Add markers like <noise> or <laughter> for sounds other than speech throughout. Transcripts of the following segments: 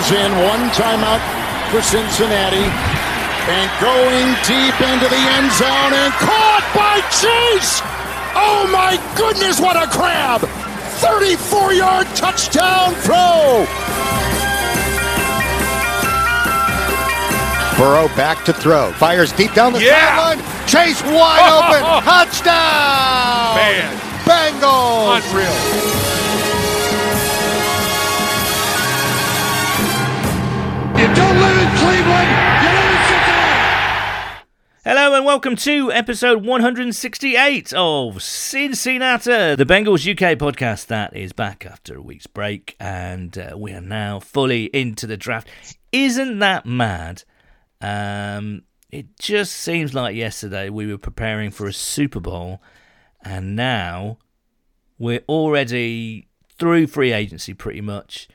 Perine is in. One timeout for Cincinnati. And going deep into the end zone and caught by Chase! Oh my goodness, what a grab! 34 yard touchdown throw! Burrow back to throw. Fires deep down the Yeah. sideline. Chase wide <laughs> open. Touchdown! Man. Bengals! Unreal. Hello and welcome to episode 168 of Cincinnati, the Bengals UK podcast that is back after a week's break and uh, we are now fully into the draft. Isn't that mad? Um, it just seems like yesterday we were preparing for a Super Bowl and now we're already through free agency pretty much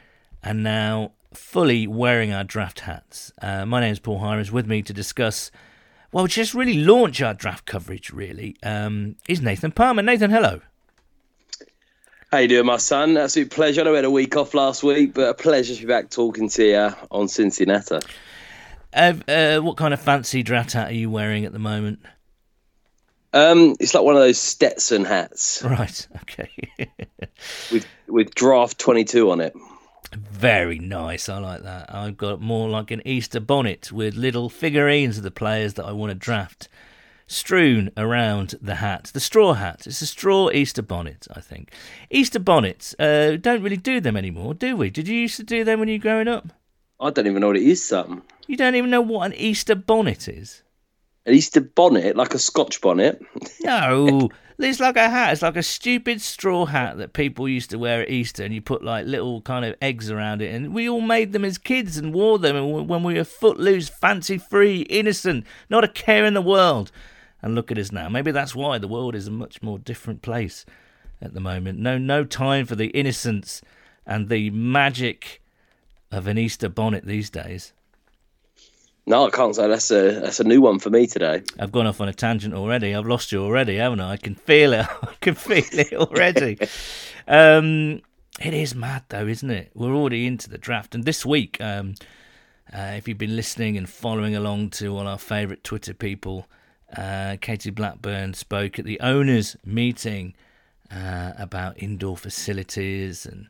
and now fully wearing our draft hats. Uh, my name is Paul Hirons. With me to discuss, well, just really launch our draft coverage, really, um, is Nathan Palmer. Nathan, hello. How you doing, my son? Absolute pleasure. I know we had a week off last week, but a pleasure to be back talking to you on Cincinnati. Uh, uh, what kind of fancy draft hat are you wearing at the moment? Um, it's like one of those Stetson hats Right, <laughs> okay. with with draft twenty two on it. Very nice. I like that. I've got more like an Easter bonnet with little figurines of the players that I want to draft strewn around the hat. The straw hat. It's a straw Easter bonnet, I think. Easter bonnets, uh, don't really do them anymore, do we? Did you used to do them when you were growing up? I don't even know what it is. Something You don't even know what an Easter bonnet is. an Easter bonnet, like a Scotch bonnet. No, <laughs> it's like a hat. It's like a stupid straw hat that people used to wear at Easter, and you put like little kind of eggs around it. And we all made them as kids and wore them when we were footloose, fancy free, innocent, not a care in the world. And look at us now. Maybe that's why the world is a much more different place at the moment. No, no time for the innocence and the magic of an Easter bonnet these days. No, I can't say that's a that's a new one for me today. I've gone off on a tangent already. I've lost you already, haven't I? I can feel it. <laughs> I can feel it already. <laughs> um, it is mad though, isn't it? We're already into the draft, and this week, um, uh, if you've been listening and following along to all our favourite Twitter people, uh, Katie Blackburn spoke at the owners' meeting uh, about indoor facilities and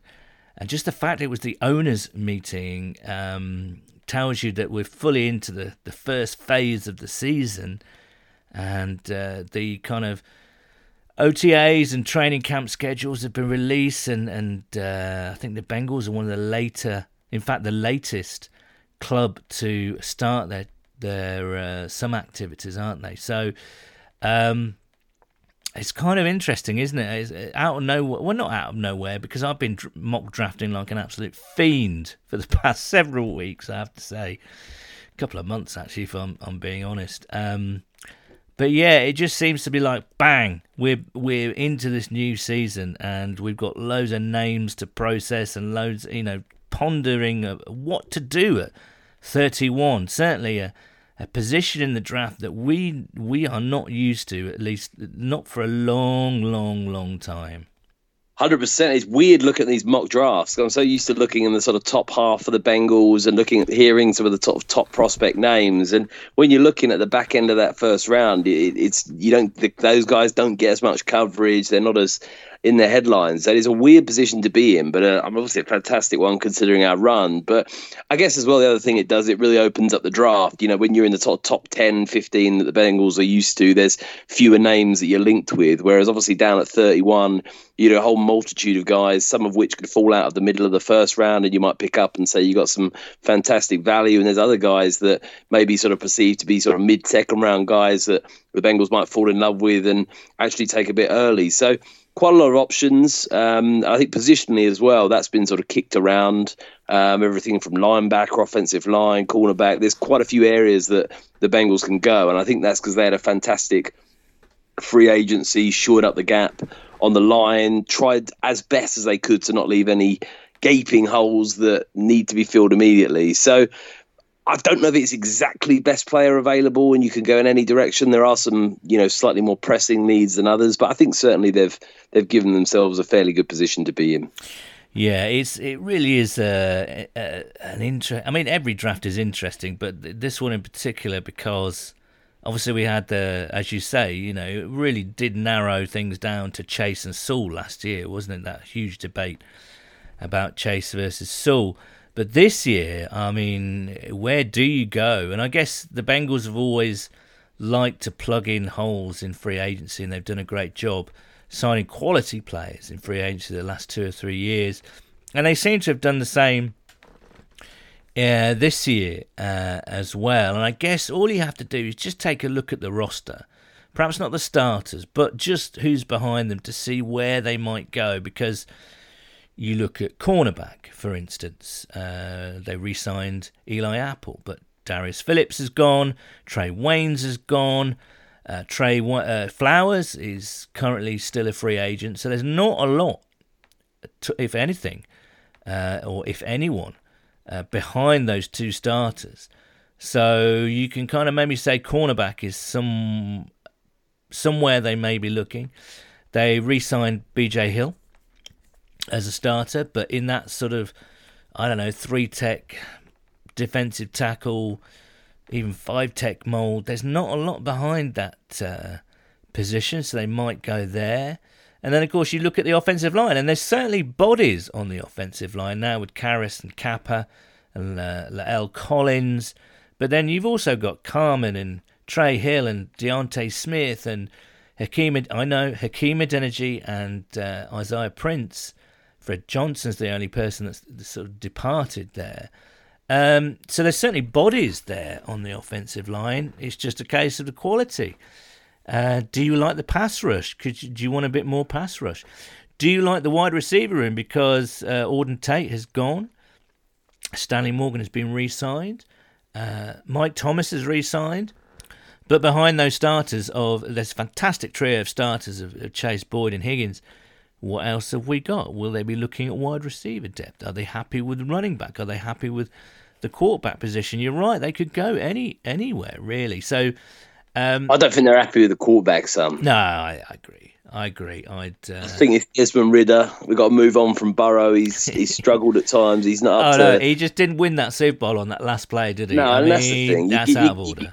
and just the fact it was the owners' meeting um, tells you that we're fully into the, the first phase of the season and uh, the kind of OTAs and training camp schedules have been released, and and uh, I think the Bengals are one of the later, in fact, the latest club to start their their uh, some activities, aren't they? So. Um, it's kind of interesting, isn't it? It's out of nowhere. Well, not out of nowhere because I've been mock drafting like an absolute fiend for the <laughs> past several weeks. I have to say, a couple of months actually, if I'm I'm being honest. Um, but yeah, it just seems to be like bang, we're we're into this new season and we've got loads of names to process and loads, you know, pondering what to do at 31. Certainly a a position in the draft that we we are not used to, at least not for a long, long, long time. Hundred percent. It's weird looking at these mock drafts. I'm so used to looking in the sort of top half of the Bengals and looking at hearing some of the top top prospect names. And when you're looking at the back end of that first round, it, it's you don't those guys don't get as much coverage. They're not as in the headlines. That is a weird position to be in, but uh, I'm obviously a fantastic one considering our run. But I guess as well, the other thing it does, it really opens up the draft. You know, when you're in the top, top 10, 15 that the Bengals are used to, there's fewer names that you're linked with. Whereas obviously down at 31, you know, a whole multitude of guys, some of which could fall out of the middle of the first round and you might pick up and say you got some fantastic value. And there's other guys that maybe sort of perceived to be sort of mid second round guys that the Bengals might fall in love with and actually take a bit early. So, quite a lot of options. Um, I think positionally as well, that's been sort of kicked around. Um, everything from linebacker, offensive line, cornerback. There's quite a few areas that the Bengals can go, and I think that's because they had a fantastic free agency, shored up the gap on the line, tried as best as they could to not leave any gaping holes that need to be filled immediately. So I don't know if it's exactly best player available and you can go in any direction. There are some, you know, slightly more pressing needs than others, but I think certainly they've they've given themselves a fairly good position to be in. Yeah, it's it really is a, a, an interest. I mean, every draft is interesting, but this one in particular because obviously we had the, as you say, you know, it really did narrow things down to Chase and Sewell last year, wasn't it? That huge debate about Chase versus Sewell. But this year, I mean, where do you go? And I guess the Bengals have always liked to plug in holes in free agency, and they've done a great job signing quality players in free agency the last two or three years. And they seem to have done the same uh, this year uh, as well. And I guess all you have to do is just take a look at the roster. Perhaps not the starters, but just who's behind them to see where they might go. Because you look at cornerback, for instance, uh, they re signed Eli Apple, but Darius Phillips has gone, Trae Waynes has gone. Uh, Trey uh, Flowers is currently still a free agent, so there's not a lot, to, if anything, uh, or if anyone, uh, behind those two starters. So you can kind of maybe say cornerback is some somewhere they may be looking. They re-signed B.J. Hill as a starter, but in that sort of I don't know three tech defensive tackle even five tech mold. There's not a lot behind that uh, position, so they might go there. And then, of course, you look at the offensive line, and there's certainly bodies on the offensive line now with Karras and Cappa and uh, La'el Collins. But then you've also got Carman and Trey Hill and D'Ante Smith and Hakeem. I know Hakeem and uh, Isaiah Prince. Fred Johnson's the only person that's sort of departed there. Um, so there's certainly bodies there on the offensive line. It's just a case of the quality. Uh, do you like the pass rush? Could you, do you want a bit more pass rush? Do you like the wide receiver room because uh, Auden Tate has gone? Stanley Morgan has been re-signed. Uh, Mike Thomas is re-signed. But behind those starters of this fantastic trio of starters of, of Chase Boyd and Higgins, what else have we got? Will they be looking at wide receiver depth? Are they happy with the running back? Are they happy with the quarterback position? You're right; they could go any anywhere really. So um, I don't think they're happy with the quarterback. Some no, I, I agree. I agree. I'd. Uh... I think it's Desmond Ridder. We've got to move on from Burrow. He's he's <laughs> struggled at times. He's not. oh to... no, he just didn't win that Super Bowl on that last play, did he? No, I mean, that's the thing. That's you, out of order you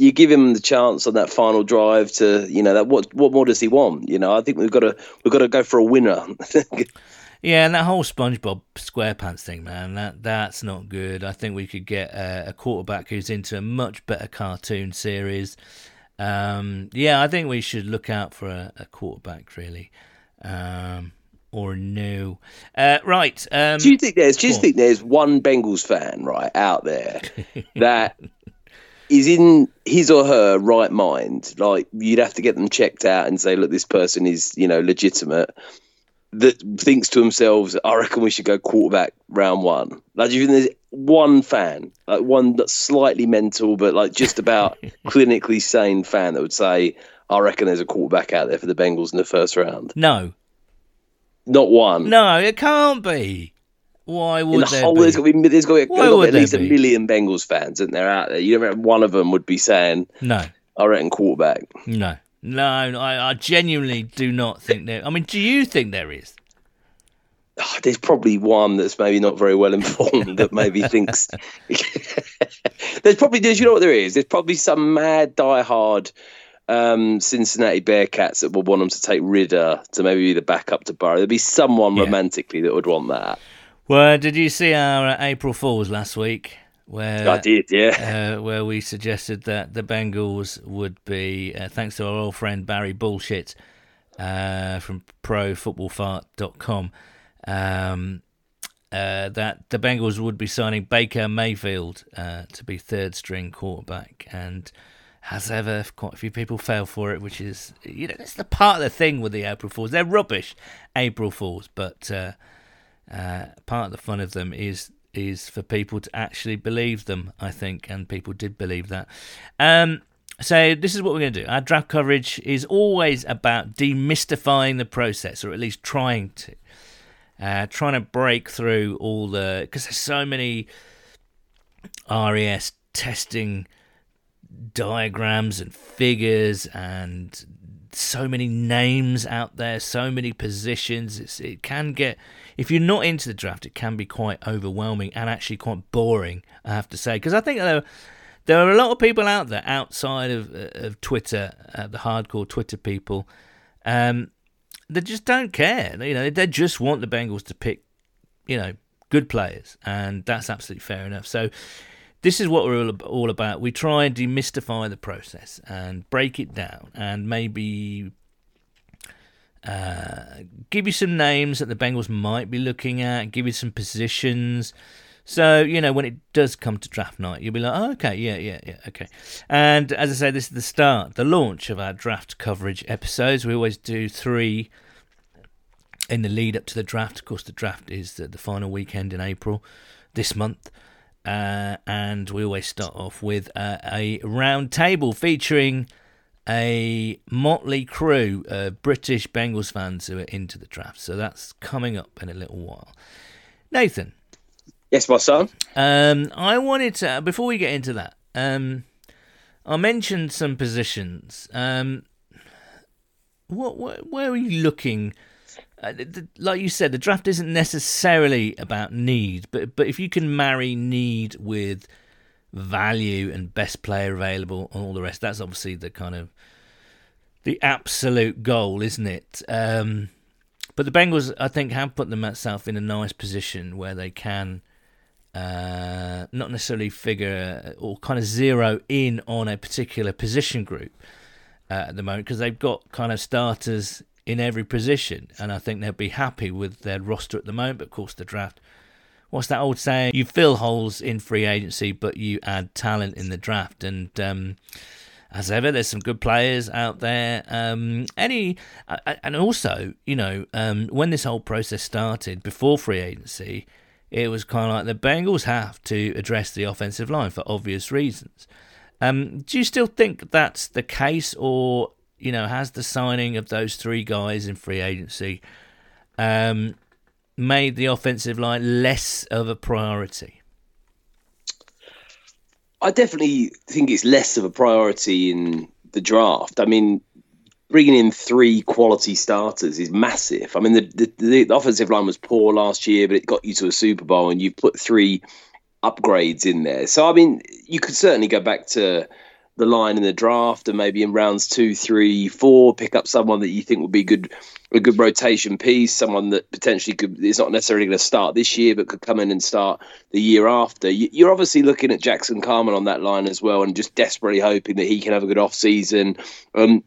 give him the chance on that final drive to you know that what what more does he want you know i think we've got to we've got to go for a winner <laughs> yeah and that whole spongebob squarepants thing man that that's not good i think we could get a, a quarterback who's into a much better cartoon series um, yeah i think we should look out for a, a quarterback really um, or no. Uh, right. Um, do you think there's? Do you think there's one Bengals fan right out there <laughs> that is in his or her right mind, like you'd have to get them checked out and say, look, this person is, you know, legitimate. That thinks to themselves, I reckon we should go quarterback round one. Like, do you think there's one fan, like one that's slightly mental, but like just about <laughs> clinically sane fan that would say, I reckon there's a quarterback out there for the Bengals in the first round? No. Not one. No, it can't be. Why would the there whole, be? There's got to be, there's got to be, Why would at least there a million Bengals fans, and they're out there. You know, one of them would be saying, No, "I reckon quarterback." no, no. I, I genuinely do not think there. I mean, do you think there is? Oh, there's probably one that's maybe not very well informed that maybe <laughs> thinks. <laughs> there's probably, there's, you know what there is? There's probably some mad diehard um, Cincinnati Bearcats that would want them to take Ridder to maybe be the backup to Burrow. There'd be someone Yeah. romantically that would want that. Well, did you see our uh, April Fools last week? Where I did, yeah. uh, where we suggested that the Bengals would be, uh, thanks to our old friend Barry Bullshit uh, from ProFootballFart.com, um, uh, that the Bengals would be signing Baker Mayfield uh, to be third string quarterback. And as ever, quite a few people fell for it, which is, you know, that's the part of the thing with the April Fools. They're rubbish, April Fools, but uh, part of the fun of them is is for people to actually believe them, I think, and people did believe that. Um, so this is what we're going to do. Our draft coverage is always about demystifying the process, or at least trying to, uh, trying to break through all the because there's so many RAS testing diagrams and figures and so many names out there, so many positions. It's, it can get, if you're not into the draft, it can be quite overwhelming and actually quite boring, I have to say. Because I think there, there are a lot of people out there outside of, uh, of Twitter, uh, the hardcore Twitter people, um, that just don't care. You know, they just want the Bengals to pick, you know, good players, and that's absolutely fair enough. So this is what we're all, all about. We try and demystify the process and break it down, and maybe uh, give you some names that the Bengals might be looking at, give you some positions. So, you know, when it does come to draft night, you'll be like, oh, okay, yeah, yeah, yeah, okay. And as I say, this is the start, the launch of our draft coverage episodes. We always do three in the lead up to the draft. Of course, the draft is the, the final weekend in April this month. Uh, and we always start off with uh, a round table featuring a motley crew of British Bengals fans who are into the draft. So that's coming up in a little while. Nathan. Yes, my son. Um, I wanted to, before we get into that, um, I mentioned some positions. Um, what, what, where are you looking? Uh, the, like you said, the draft isn't necessarily about need, but but if you can marry need with value and best player available and all the rest, that's obviously the kind of the absolute goal, isn't it? Um, but the Bengals, I think, have put themselves in a nice position where they can uh, not necessarily figure or kind of zero in on a particular position group uh, at the moment because they've got kind of starters in every position, and I think they'll be happy with their roster at the moment. But of course, the draft. What's that old saying? You fill holes in free agency, but you add talent in the draft. And um, as ever, there's some good players out there. Um, any, and also, you know, um, when this whole process started before free agency, it was kind of like the Bengals have to address the offensive line for obvious reasons. Um, do you still think that's the case, or you know, has the signing of those three guys in free agency um, made the offensive line less of a priority? I definitely think it's less of a priority in the draft. I mean, bringing in three quality starters is massive. I mean, the, the, the offensive line was poor last year, but it got you to a Super Bowl, and you've put three upgrades in there. So, I mean, you could certainly go back to the line in the draft and maybe in rounds two, three, four, pick up someone that you think would be good a good rotation piece, someone that potentially could is not necessarily going to start this year, but could come in and start the year after. You're obviously looking at Jackson Carman on that line as well, and just desperately hoping that he can have a good off season. Um,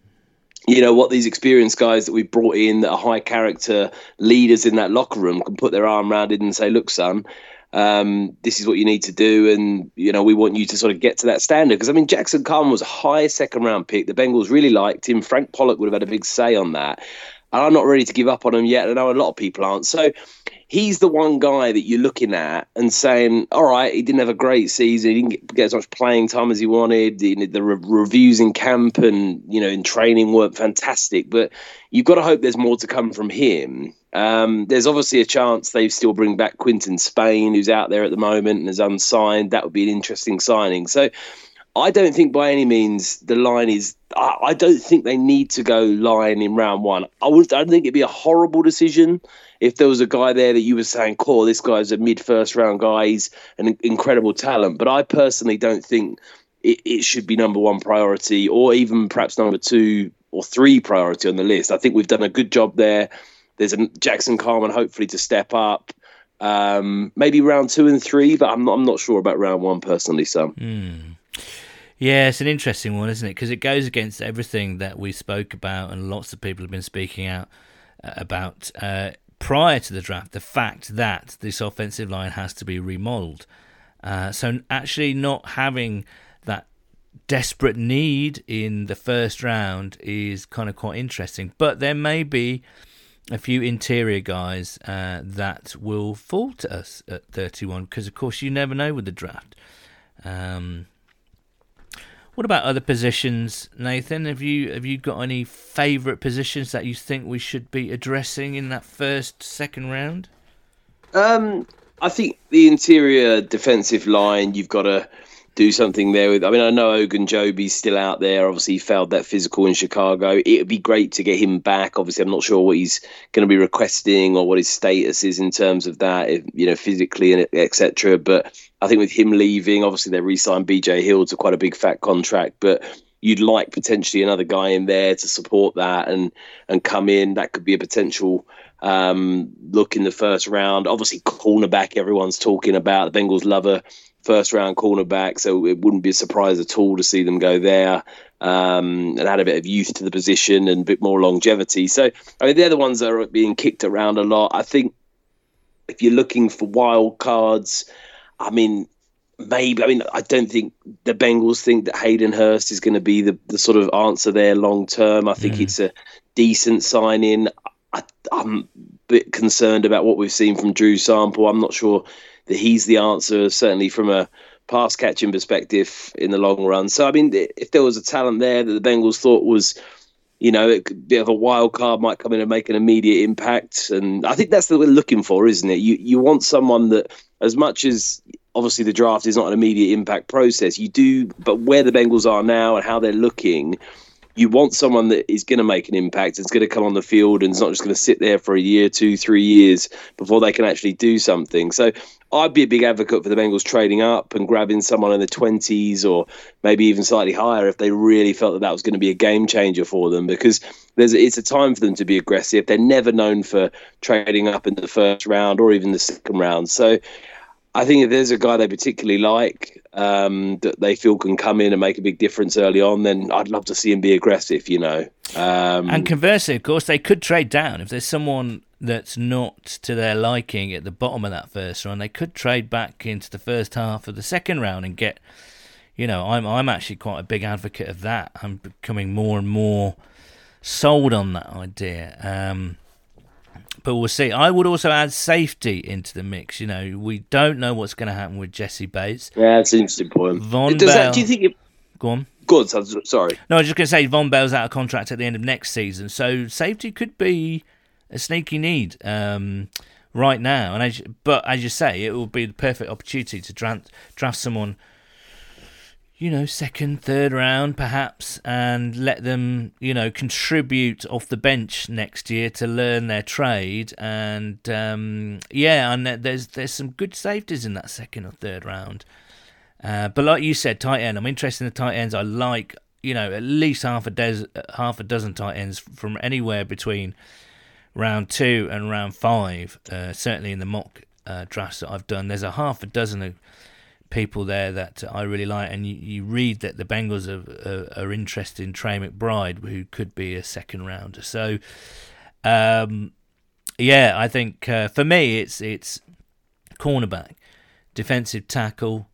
you know what these experienced guys that we brought in that are high character leaders in that locker room can put their arm around it and say, "Look, son, um, this is what you need to do, and you know we want you to sort of get to that standard. Because I mean, Jackson Carman was a high second round pick. The Bengals really liked him. Frank Pollack would have had a big say on that, and I'm not ready to give up on him yet. I know a lot of people aren't. So he's the one guy that you're looking at and saying, all right, he didn't have a great season. He didn't get, as much playing time as he wanted. The, the re- reviews in camp and, you know, in training weren't fantastic. But you've got to hope there's more to come from him. Um, there's obviously a chance they still bring back Quinton Spain, who's out there at the moment and is unsigned. That would be an interesting signing. So I don't think by any means the line is. I, I don't think they need to go line in round one. I would. I don't think it'd be a horrible decision if there was a guy there that you were saying, "Core, this guy's a mid first round guy. He's an incredible talent." But I personally don't think it, it should be number one priority, or even perhaps number two or three priority on the list. I think we've done a good job there. There's a Jackson Carman hopefully to step up. Um, maybe round two and three, but I'm not. I'm not sure about round one personally. So. Mm. Yeah, it's an interesting one, isn't it? Because it goes against everything that we spoke about, and lots of people have been speaking out uh, about uh, prior to the draft the fact that this offensive line has to be remodeled. Uh, so actually, not having that desperate need in the first round is kind of quite interesting. But there may be a few interior guys uh, that will fall to us at 31 because, of course, you never know with the draft. Um, what about other positions, Nathan? Have you have you got any favourite positions that you think we should be addressing in that first second round? Um, I think the interior defensive line. You've got to do something there with. I mean, I know Ogunjobi's still out there. Obviously, he failed that physical in Chicago. It would be great to get him back. Obviously, I'm not sure what he's going to be requesting or what his status is in terms of that, if, you know, physically and etc. But I think with him leaving, obviously they re-signed BJ Hill to quite a big fat contract, but you'd like potentially another guy in there to support that and and come in. That could be a potential um, look in the first round. Obviously, cornerback. Everyone's talking about the Bengals love a first round cornerback, so it wouldn't be a surprise at all to see them go there um, and add a bit of youth to the position and a bit more longevity. So, I mean, they're the ones that are being kicked around a lot. I think if you're looking for wild cards, I mean, maybe. I mean, I don't think the Bengals think that Hayden Hurst is going to be the, the sort of answer there long term. I think mm. it's a decent signing. I, I'm a bit concerned about what we've seen from Drew Sample. I'm not sure that he's the answer, certainly from a pass catching perspective in the long run. So, I mean, if there was a talent there that the Bengals thought was, you know, a bit of a wild card might come in and make an immediate impact, and I think that's what we're looking for, isn't it? You you want someone that, as much as obviously the draft is not an immediate impact process, you do, but where the Bengals are now and how they're looking you want someone that is going to make an impact, it's going to come on the field, and it's not just going to sit there for a year, two, three years before they can actually do something. So I'd be a big advocate for the Bengals trading up and grabbing someone in the 20s or maybe even slightly higher if they really felt that that was going to be a game changer for them because there's it's a time for them to be aggressive. They're never known for trading up in the first round or even the second round. So I think if there's a guy they particularly like um, that they feel can come in and make a big difference early on, then I'd love to see him be aggressive. You know. Um, and conversely, of course, they could trade down if there's someone that's not to their liking at the bottom of that first round. They could trade back into the first half of the second round and get. You know, I'm I'm actually quite a big advocate of that. I'm becoming more and more sold on that idea. Um, but we'll see. I would also add safety into the mix. You know, we don't know what's going to happen with Jessie Bates. Yeah, that's an interesting point. Vonn Does Bell, that, do you think? It, go on. Good. Sorry. No, I was just going to say Vonn Bell's out of contract at the end of next season, so safety could be a sneaky need um, right now. And as, but as you say, it will be the perfect opportunity to draft, draft someone you know, second, third round perhaps, and let them, you know, contribute off the bench next year to learn their trade. And um, yeah, and there's there's some good safeties in that second or third round. Uh, but like you said, tight end. I'm interested in the tight ends. I like, you know, at least half a dozen, half a dozen tight ends from anywhere between round two and round five. Uh, certainly in the mock uh, drafts that I've done, there's a half a dozen of people there that I really like, and you, you read that the Bengals are, are, are, interested in Trey McBride, who could be a second rounder. So, um, yeah, I think uh, for me it's it's cornerback, defensive tackle,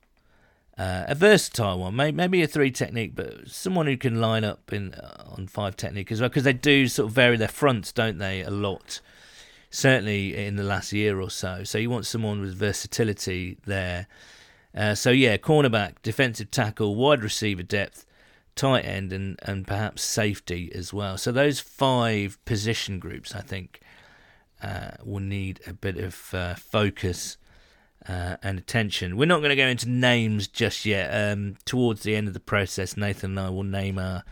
uh, a versatile one, maybe, maybe a three technique, but someone who can line up in uh, on five technique as well, because they do sort of vary their fronts, don't they, a lot. Certainly in the last year or so. So you want someone with versatility there. Uh, so yeah, cornerback, defensive tackle, wide receiver depth, tight end, and and perhaps safety as well. So those five position groups, I think, uh, will need a bit of uh, focus. Uh, and attention. We're not going to go into names just yet. Um, towards the end of the process, Nathan and I will name our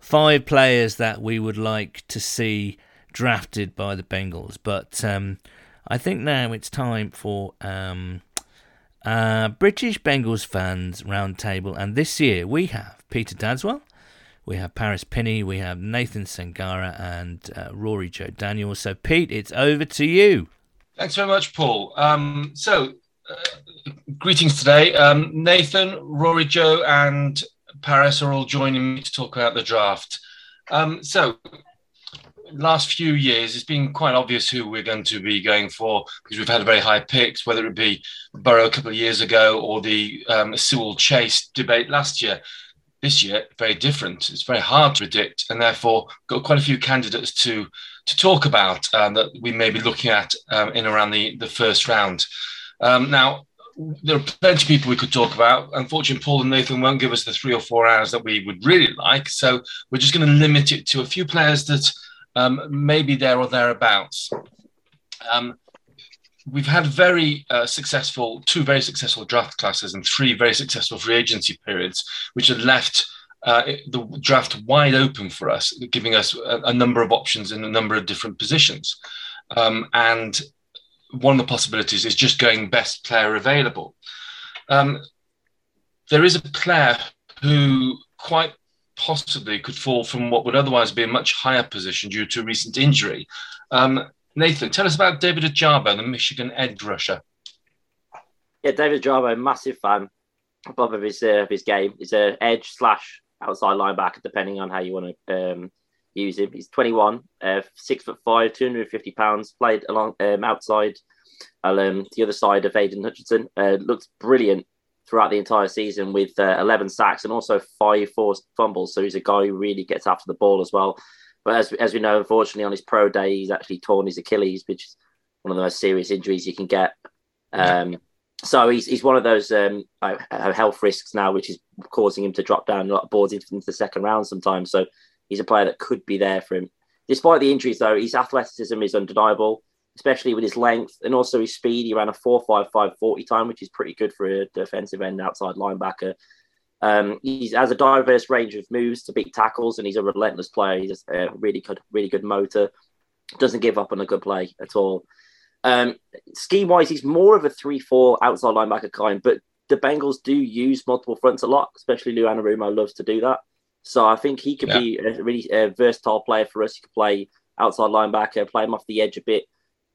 five players that we would like to see drafted by the Bengals. But um, I think now it's time for um, uh, British Bengals fans roundtable, and this year we have Peter Dadswell, we have Paris Pinney, we have Nathan Sangara, and uh, Rory Joe Daniel. So, Pete, it's over to you. Thanks very much, Paul. Um, so, uh, greetings today. Um, Nathan, Rory Joe, and Paris are all joining me to talk about the draft. Um, so, last few years, it's been quite obvious who we're going to be going for because we've had very high picks, whether it be Burrow a couple of years ago or the um, Sewell Chase debate last year. This year, very different. It's very hard to predict, and therefore got quite a few candidates to to talk about um, that we may be looking at um, in around the the first round. Um, now, there are plenty of people we could talk about. Unfortunately, Paul and Nathan won't give us the three or four hours that we would really like. So we're just going to limit it to a few players that um, maybe there or thereabouts. Um, we've had very uh, successful, two very successful draft classes and three very successful free agency periods, which have left uh, the draft wide open for us, giving us a, a, number of options in a number of different positions. Um, and one of the possibilities is just going best player available. Um, there is a player who quite possibly could fall from what would otherwise be a much higher position due to recent injury. Um, Nathan, tell us about David Ojabo, the Michigan edge rusher. Yeah, David Ojabo, massive fan above of his uh, of his game. He's a edge slash outside linebacker, depending on how you want to um, use him. He's 21, uh, six foot five, 250 pounds. Played along um, outside um, the other side of Aidan Hutchinson. Uh, looks brilliant throughout the entire season with uh, 11 sacks and also five forced fumbles. So he's a guy who really gets after the ball as well. But as, as we know, unfortunately, on his pro day, he's actually torn his Achilles, which is one of the most serious injuries you can get. Um, so he's, he's one of those um, health risks now, which is causing him to drop down a lot of boards into the second round sometimes. So he's a player that could be there for him. Despite the injuries, though, his athleticism is undeniable especially with his length and also his speed. He ran a 4.55 40 time, which is pretty good for a defensive end outside linebacker. Um, he has a diverse range of moves to beat tackles, and he's a relentless player. He's a really good, really good motor. Doesn't give up on a good play at all. Um, scheme wise, he's more of a three-four outside linebacker kind, but the Bengals do use multiple fronts a lot, especially Lou Anarumo loves to do that. So I think he could yeah. be a really a versatile player for us. He could play outside linebacker, play him off the edge a bit,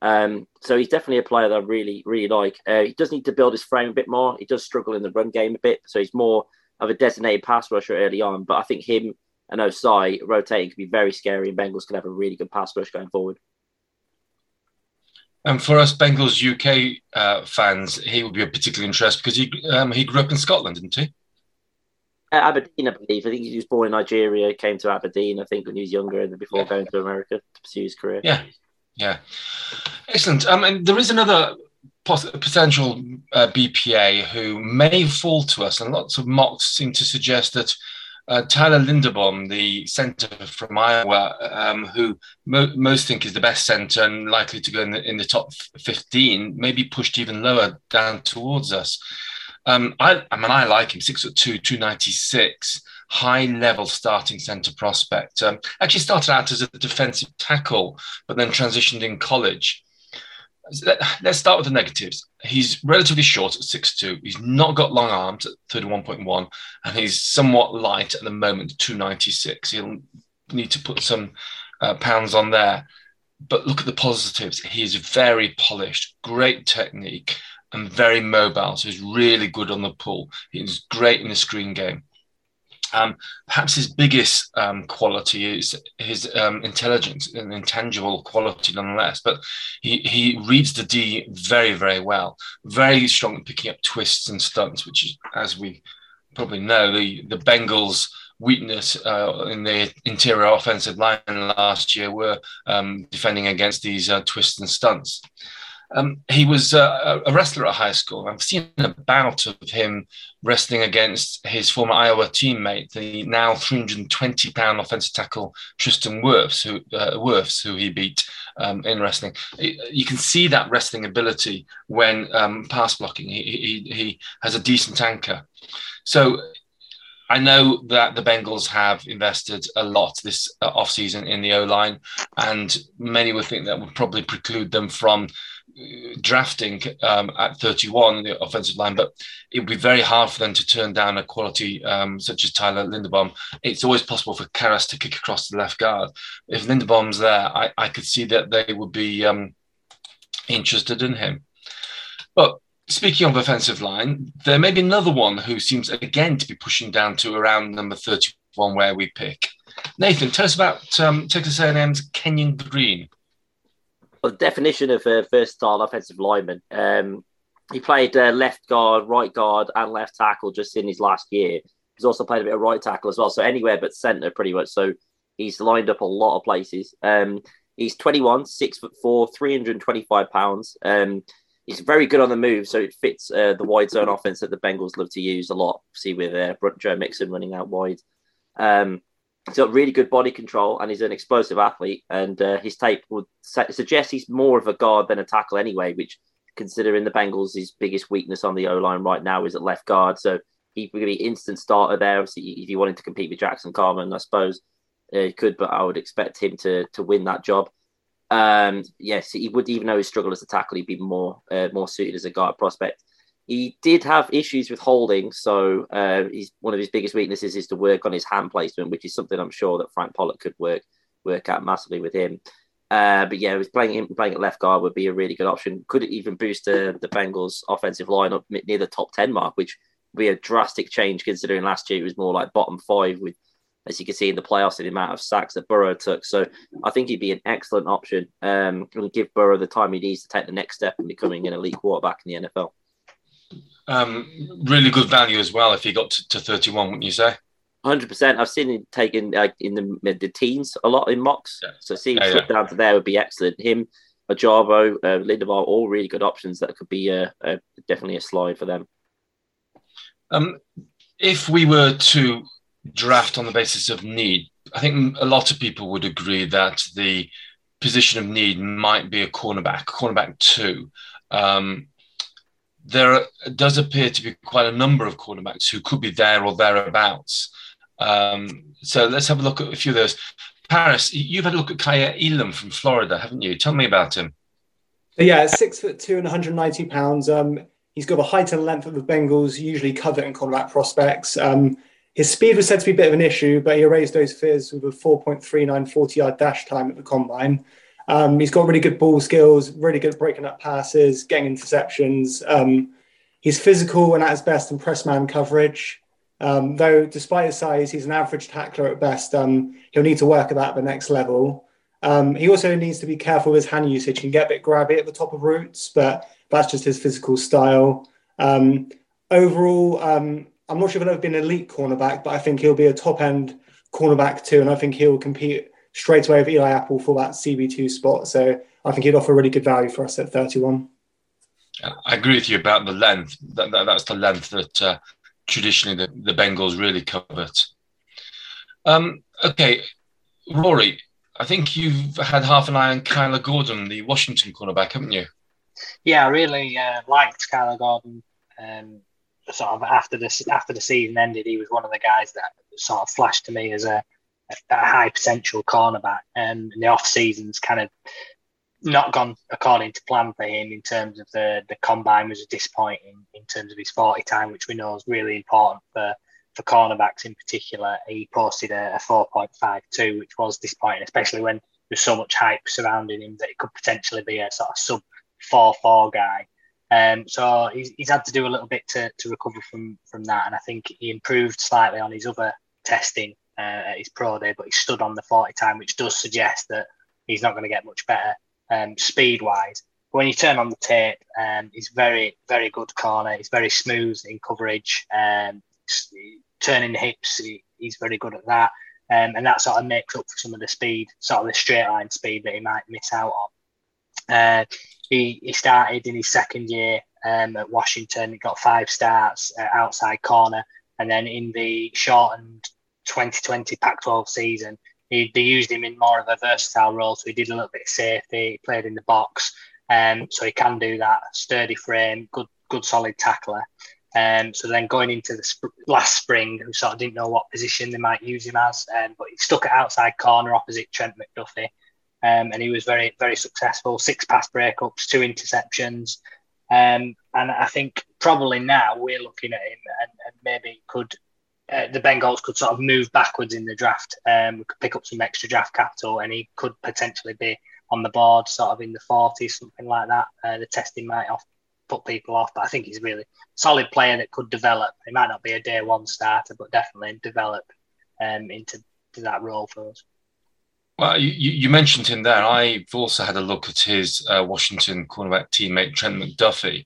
um, so he's definitely a player that I really, really like. Uh, he does need to build his frame a bit more. He does struggle in the run game a bit, so he's more of a designated pass rusher early on. But I think him and Ossai rotating could be very scary, and Bengals could have a really good pass rush going forward. And for us Bengals UK uh, fans, he would be of particular interest because he um, he grew up in Scotland, didn't he? Uh, Aberdeen, I believe. I think he was born in Nigeria, came to Aberdeen, I think, when he was younger, and before yeah. going to America to pursue his career. Yeah, yeah, excellent. Um, and there is another potential uh, BPA who may fall to us, and lots of mocks seem to suggest that uh, Tyler Linderbaum, the centre from Iowa, um, who mo- most think is the best centre and likely to go in the, in the top 15, may be pushed even lower down towards us. Um, I, I mean, I like him, six foot two, 296 high level starting centre prospect. Um, actually started out as a defensive tackle, but then transitioned in college. Let's start with the negatives. He's relatively short at 6'2. He's not got long arms at 31.1, and he's somewhat light at the moment, 296. He'll need to put some uh, pounds on there. But look at the positives. He's very polished, great technique, and very mobile. So he's really good on the pull. He's great in the screen game. Um, perhaps his biggest um, quality is his um, intelligence, an intangible quality nonetheless. But he, he reads the D very, very well. Very strong at picking up twists and stunts, which is, as we probably know, the, the Bengals' weakness uh, in the interior offensive line last year were um, defending against these uh, twists and stunts. Um, he was uh, a wrestler at high school. I've seen a bout of him wrestling against his former Iowa teammate, the now 320 pound offensive tackle Tristan Wirfs, who, uh, Wirfs, who he beat um, in wrestling. You can see that wrestling ability when um, pass blocking. He, he, he has a decent anchor. So I know that the Bengals have invested a lot this uh, offseason in the O line, and many would think that would probably preclude them from drafting um, at 31 the offensive line, but it would be very hard for them to turn down a quality um, such as Tyler Linderbaum. It's always possible for Karras to kick across the left guard. If Linderbaum's there, I, I could see that they would be um, interested in him. But speaking of offensive line, there may be another one who seems again to be pushing down to around number 31 where we pick. Nathan, tell us about um, Texas A&M's Kenyon Green well, the definition of a versatile offensive lineman. Um, he played uh, left guard, right guard, and left tackle just in his last year. He's also played a bit of right tackle as well, so anywhere but centre pretty much. So he's lined up a lot of places. Um, he's 21, six foot four, 325 pounds. Um, he's very good on the move, so it fits uh, the wide zone offense that the Bengals love to use a lot. See with uh, Joe Mixon running out wide. Um, He's got really good body control and he's an explosive athlete. And uh, his tape would suggest he's more of a guard than a tackle anyway, which considering the Bengals' his biggest weakness on the O line right now is at left guard. So he would be instant starter there. Obviously, if you wanted to compete with Jackson Carman, I suppose uh, he could, but I would expect him to to win that job. Um, yes, he would even though he struggled as a tackle, he'd be more uh, more suited as a guard prospect. He did have issues with holding, so uh, he's one of his biggest weaknesses is to work on his hand placement, which is something I'm sure that Frank Pollack could work work out massively with him. Uh, but yeah, playing him playing at left guard would be a really good option. Could it even boost uh, the Bengals' offensive line up near the top ten mark, which would be a drastic change considering last year it was more like bottom five with, as you can see in the playoffs, the amount of sacks that Burrow took. So I think he'd be an excellent option um, and give Burrow the time he needs to take the next step in becoming an elite quarterback in the NFL. Um, really good value as well if he got to, to 31, wouldn't you say? Hundred percent. I've seen him taken uh, in the the teens a lot in mocks. Yeah. So seeing him yeah, down to there would be excellent. Him, Ojabo, uh, all really good options that could be uh, uh, definitely a slide for them. Um, if we were to draft on the basis of need, I think a lot of people would agree that the position of need might be a cornerback, cornerback two. Um, there does appear to be quite a number of cornerbacks who could be there or thereabouts. Um, so let's have a look at a few of those. Paris, you've had a look at Kaiir Elam from Florida, haven't you? Tell me about him. Yeah, six foot two and 190 pounds. Um, he's got the height and length of the Bengals usually covet in combat prospects. Um, his speed was said to be a bit of an issue, but he erased those fears with a 4.39 40 yard dash time at the combine. Um, he's got really good ball skills, really good breaking up passes, getting interceptions. Um, he's physical and at his best in press man coverage. Um, though, despite his size, he's an average tackler at best. Um, he'll need to work at that at the next level. Um, he also needs to be careful with his hand usage. He can get a bit grabby at the top of routes, but that's just his physical style. Um, overall, I'm not sure if he'll ever be an elite cornerback, but I think he'll be a top end cornerback too. And I think he'll compete straight away with Eli Apple for that CB2 spot. So I think he'd offer really good value for us at 31. I agree with you about the length. That, that that's the length that uh, traditionally the, the Bengals really covet. Um, okay, Rory, I think you've had half an eye on Kyler Gordon, the Washington cornerback, haven't you? Yeah, I really uh, liked Kyler Gordon. Um, sort of after the after the season ended, he was one of the guys that sort of flashed to me as a, a high potential cornerback. Um, and the off season's kind of not gone according to plan for him in terms of the the combine was disappointing in terms of his 40 time, which we know is really important for for cornerbacks in particular. He posted a, a 4.52, which was disappointing, especially when there's so much hype surrounding him that it could potentially be a sort of sub 4-4 guy. Um, so he's, he's had to do a little bit to, to recover from from that, and I think he improved slightly on his other testing uh, at his pro day, but he stood on the 40 time, which does suggest that he's not going to get much better um, speed wise. When you turn on the tape, um, he's very, very good corner. He's very smooth in coverage. Um, turning the hips, he, he's very good at that. Um, and that sort of makes up for some of the speed, sort of the straight line speed that he might miss out on. Uh, he, he started in his second year um, at Washington. He got five starts uh, outside corner. And then in the shortened 2020 Pac 12 season, he, they used him in more of a versatile role. So he did a little bit of safety, he played in the box. Um, so he can do that. Sturdy frame, good, good solid tackler. Um, so then going into the sp- last spring, we sort of didn't know what position they might use him as, um, but he stuck at outside corner opposite Trent McDuffie, um, and he was very, very successful. Six pass breakups, two interceptions, um, and I think probably now we're looking at him and, and maybe could uh, the Bengals could sort of move backwards in the draft. Um, we could pick up some extra draft capital, and he could potentially be on the board, sort of in the 40s, something like that. Uh, the testing might off, put people off, but I think he's really solid player that could develop. He might not be a day one starter, but definitely develop um, into that role for us. Well, you, you, mentioned him there. I've also had a look at his uh, Washington cornerback teammate, Trent McDuffie.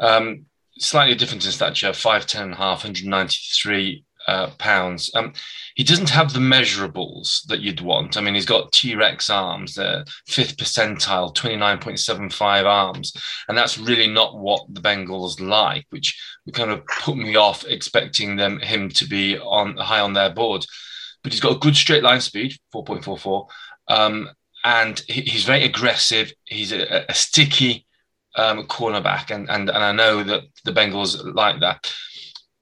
Um, slightly different in stature, 5'10 and a half, 193 uh, pounds. Um, he doesn't have the measurables that you'd want. I mean, he's got T Rex arms, the fifth percentile, 29.75 arms. And that's really not what the Bengals like, which kind of put me off expecting them him to be on high on their board. But he's got a good straight line speed, 4.44. Um, and he, he's very aggressive. He's a, a sticky um, cornerback, and, and and I know that the Bengals like that.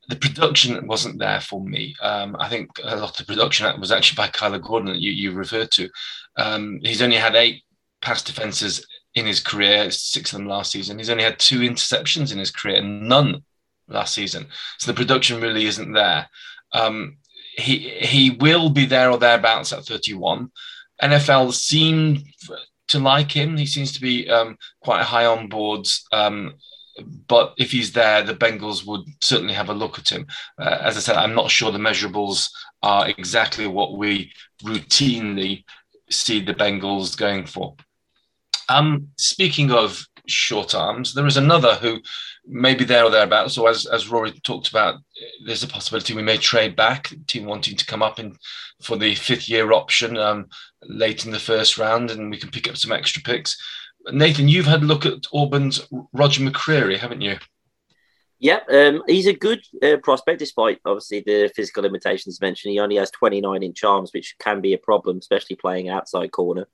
The production wasn't there for me. Um, I think a lot of the production was actually by Kyler Gordon that you, you referred to. Um, he's only had eight pass defenses in his career, six of them last season. He's only had two interceptions in his career, and none last season. So the production really isn't there. Um, he he will be there or thereabouts at 31. NFL seem to like him. He seems to be um, quite high on boards. Um, but if he's there, the Bengals would certainly have a look at him. Uh, as I said, I'm not sure the measurables are exactly what we routinely see the Bengals going for. Um, speaking of short arms, there is another who may be there or thereabouts. So as, as Rory talked about, there's a possibility we may trade back, team wanting to come up in for the fifth year option um, late in the first round, and we can pick up some extra picks. Nathan, you've had a look at Auburn's Roger McCreary, haven't you? Yeah, um, he's a good uh, prospect despite obviously the physical limitations mentioned. He only has 29 inch arms, which can be a problem, especially playing outside corner.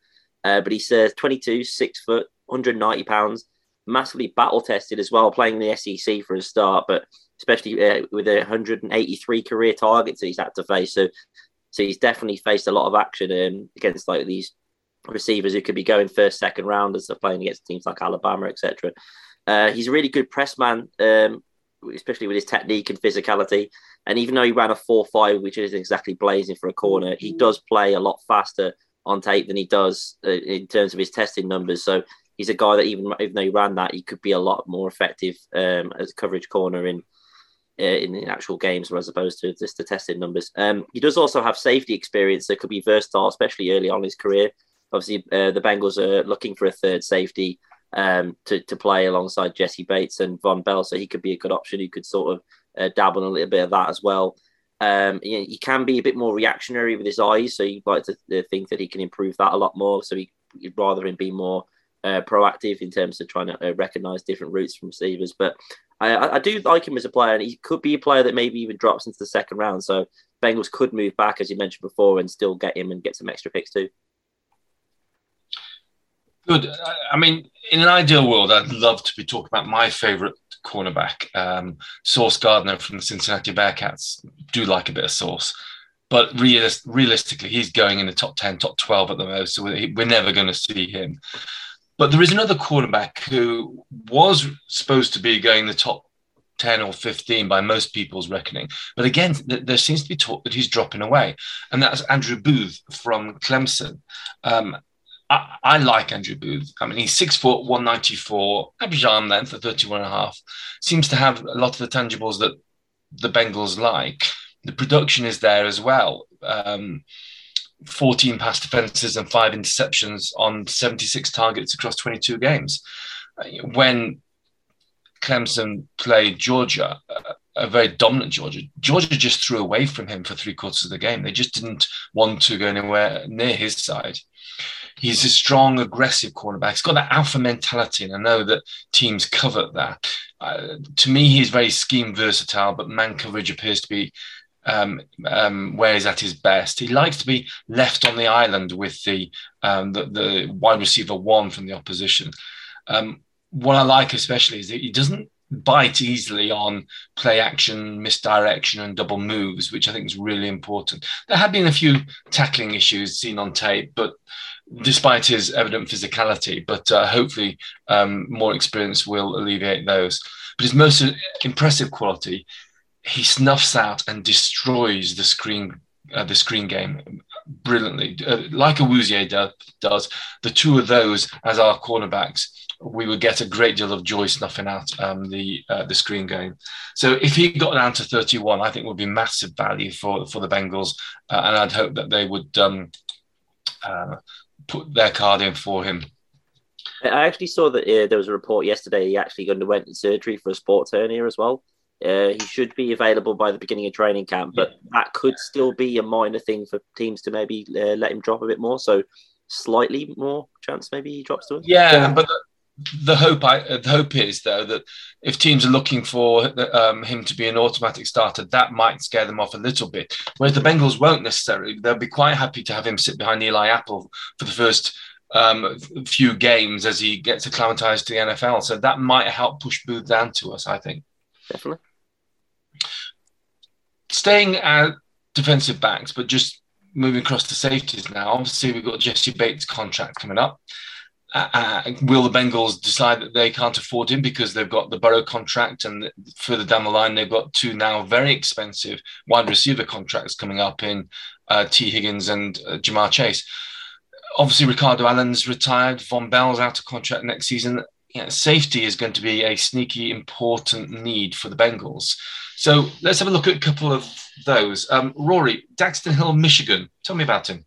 Uh, but he's uh, 22, six foot, 190 pounds, massively battle tested as well, playing the SEC for a start, but especially uh, with 183 career targets that he's had to face. So, so he's definitely faced a lot of action um, against like these receivers who could be going first, second rounders. They're playing against teams like Alabama, etc. Uh, he's a really good press man, um, especially with his technique and physicality. And even though he ran a 4 5, which isn't exactly blazing for a corner, he does play a lot faster on tape than he does uh, in terms of his testing numbers. So he's a guy that even even though he ran that, he could be a lot more effective um, as a coverage corner in uh, in actual games, as opposed to just the testing numbers. Um, he does also have safety experience that could be versatile, especially early on in his career. Obviously, uh, the Bengals are looking for a third safety um, to, to play alongside Jessie Bates and Vonn Bell, so he could be a good option. He could sort of uh, dabble in a little bit of that as well. Um, you know, he can be a bit more reactionary with his eyes, so you'd like to uh, think that he can improve that a lot more. So he, would rather him be more uh, proactive in terms of trying to uh, recognize different routes from receivers. But I, I, do like him as a player, and he could be a player that maybe even drops into the second round. So Bengals could move back, as you mentioned before, and still get him and get some extra picks too. Good. I mean, in an ideal world, I'd love to be talking about my favorite cornerback, um, Sauce Gardner from the Cincinnati Bearcats. Do like a bit of sauce, but realist, realistically, he's going in the top ten, top twelve at the most. So we're, never going to see him. But there is another quarterback who was supposed to be going the top 10 or 15 by most people's reckoning. But again, th- there seems to be talk that he's dropping away. And that's Andrew Booth from Clemson. Um, I, I, like Andrew Booth. I mean, he's six foot, 194, average arm length of 31 and a half. Seems to have a lot of the tangibles that the Bengals like. The production is there as well. Um, 14 pass defenses and five interceptions on 76 targets across 22 games. When Clemson played Georgia, a very dominant Georgia, Georgia just threw away from him for three quarters of the game. They just didn't want to go anywhere near his side. He's a strong, aggressive cornerback. He's got that alpha mentality, and I know that teams covet that. Uh, to me, he's very scheme versatile, but man coverage appears to be um, um, where he's at his best. He likes to be left on the island with the um, the, the, wide receiver one from the opposition. Um, what I like especially is that he doesn't bite easily on play action, misdirection, and double moves, which I think is really important. There have been a few tackling issues seen on tape, but despite his evident physicality, but uh, hopefully um, more experience will alleviate those. But his most impressive quality he snuffs out and destroys the screen uh, the screen game brilliantly, uh, like Awuzie do, does. The two of those as our cornerbacks, we would get a great deal of joy snuffing out um, the uh, the screen game. So if he got down to 31, I think would be massive value for for the Bengals, uh, and I'd hope that they would um, uh, put their card in for him. I actually saw that uh, there was a report yesterday. He actually underwent surgery for a sports hernia as well. Uh, he should be available by the beginning of training camp, but yeah. that could still be a minor thing for teams to maybe uh, let him drop a bit more. So slightly more chance maybe he drops to us. Yeah, yeah. but the, hope I, uh, the hope is though that if teams are looking for um, him to be an automatic starter, that might scare them off a little bit. Whereas the Bengals won't necessarily; they'll be quite happy to have him sit behind Eli Apple for the first um, few games as he gets acclimatized to the NFL. So that might help push Booth down to us, I think. Definitely. Staying at defensive backs, but just moving across to safeties now. Obviously, we've got Jessie Bates' contract coming up. Uh, uh, will the Bengals decide that they can't afford him because they've got the Burrow contract, and further down the line they've got two now very expensive wide receiver contracts coming up in uh, Tee Higgins and uh, Ja'Marr Chase. Obviously, Ricardo Allen's retired. Vonn Bell's out of contract next season. Safety is going to be a sneaky important need for the Bengals. So let's have a look at a couple of those. Um, Rory, Daxton Hill, Michigan. Tell me about him.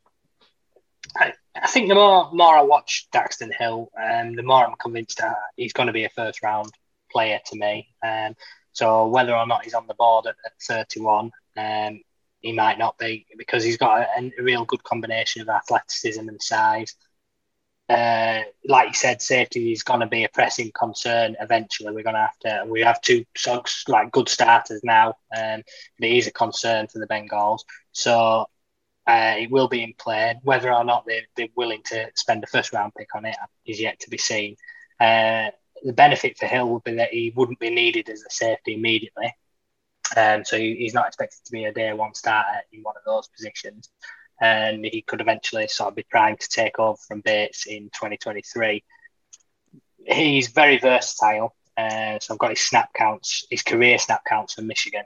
I, I think the more more I watch Daxton Hill, um, the more I'm convinced that he's going to be a first round player to me. Um, so whether or not he's on the board at, at 31, um, he might not be because he's got a, a, real good combination of athleticism and size. Uh, like you said, safety is going to be a pressing concern. Eventually, we're going to have to. We have two socks like good starters now, um, but it is a concern for the Bengals. So uh, it will be in play. Whether or not they're, they're willing to spend a first round pick on it is yet to be seen. Uh, the benefit for Hill would be that he wouldn't be needed as a safety immediately. Um, so he's not expected to be a day one starter in one of those positions and he could eventually sort of be primed to take over from Bates in 2023. He's very versatile. Uh, so I've got his snap counts, his career snap counts for Michigan.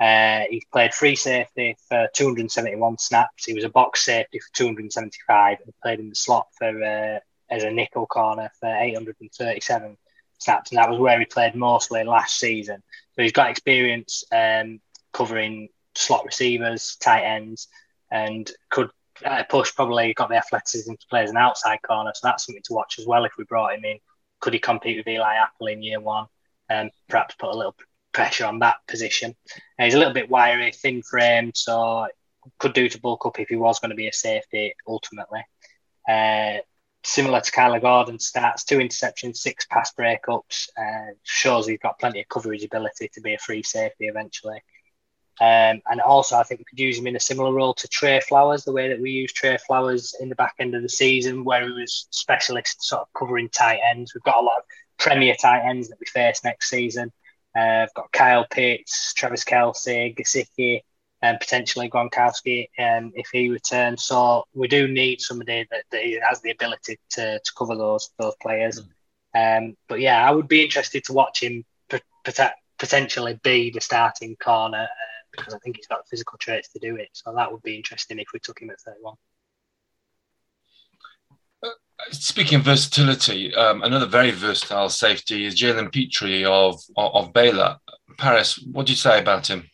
Uh, he's played free safety for 271 snaps. He was a box safety for 275 and played in the slot for uh, as a nickel corner for 837 snaps. And that was where he played mostly last season. So he's got experience um, covering slot receivers, tight ends, and could uh, push probably got the athleticism to play as an outside corner. So that's something to watch as well. If we brought him in, could he compete with Eli Apple in year one? And um, perhaps put a little pressure on that position. He's a little bit wiry, thin frame, so could do to bulk up if he was going to be a safety ultimately. Uh, similar to Kyler Gordon stats, two interceptions, six pass breakups, uh, shows he's got plenty of coverage ability to be a free safety eventually. Um, and also, I think we could use him in a similar role to Tre Flowers, the way that we used Tre Flowers in the back end of the season, where he was specialist sort of covering tight ends. We've got a lot of premier tight ends that we face next season. Uh, I've got Kyle Pitts, Travis Kelce, Gesicki, and potentially Gronkowski um, if he returns. So we do need somebody that, that has the ability to, to cover those those players. Mm. Um, but yeah, I would be interested to watch him potentially be the starting corner. Uh, because I think he's got the physical traits to do it. So that would be interesting if we took him at 31. Speaking of versatility, um, another very versatile safety is Jalen Pitre of, of, of Baylor. Paris, what do you say about him?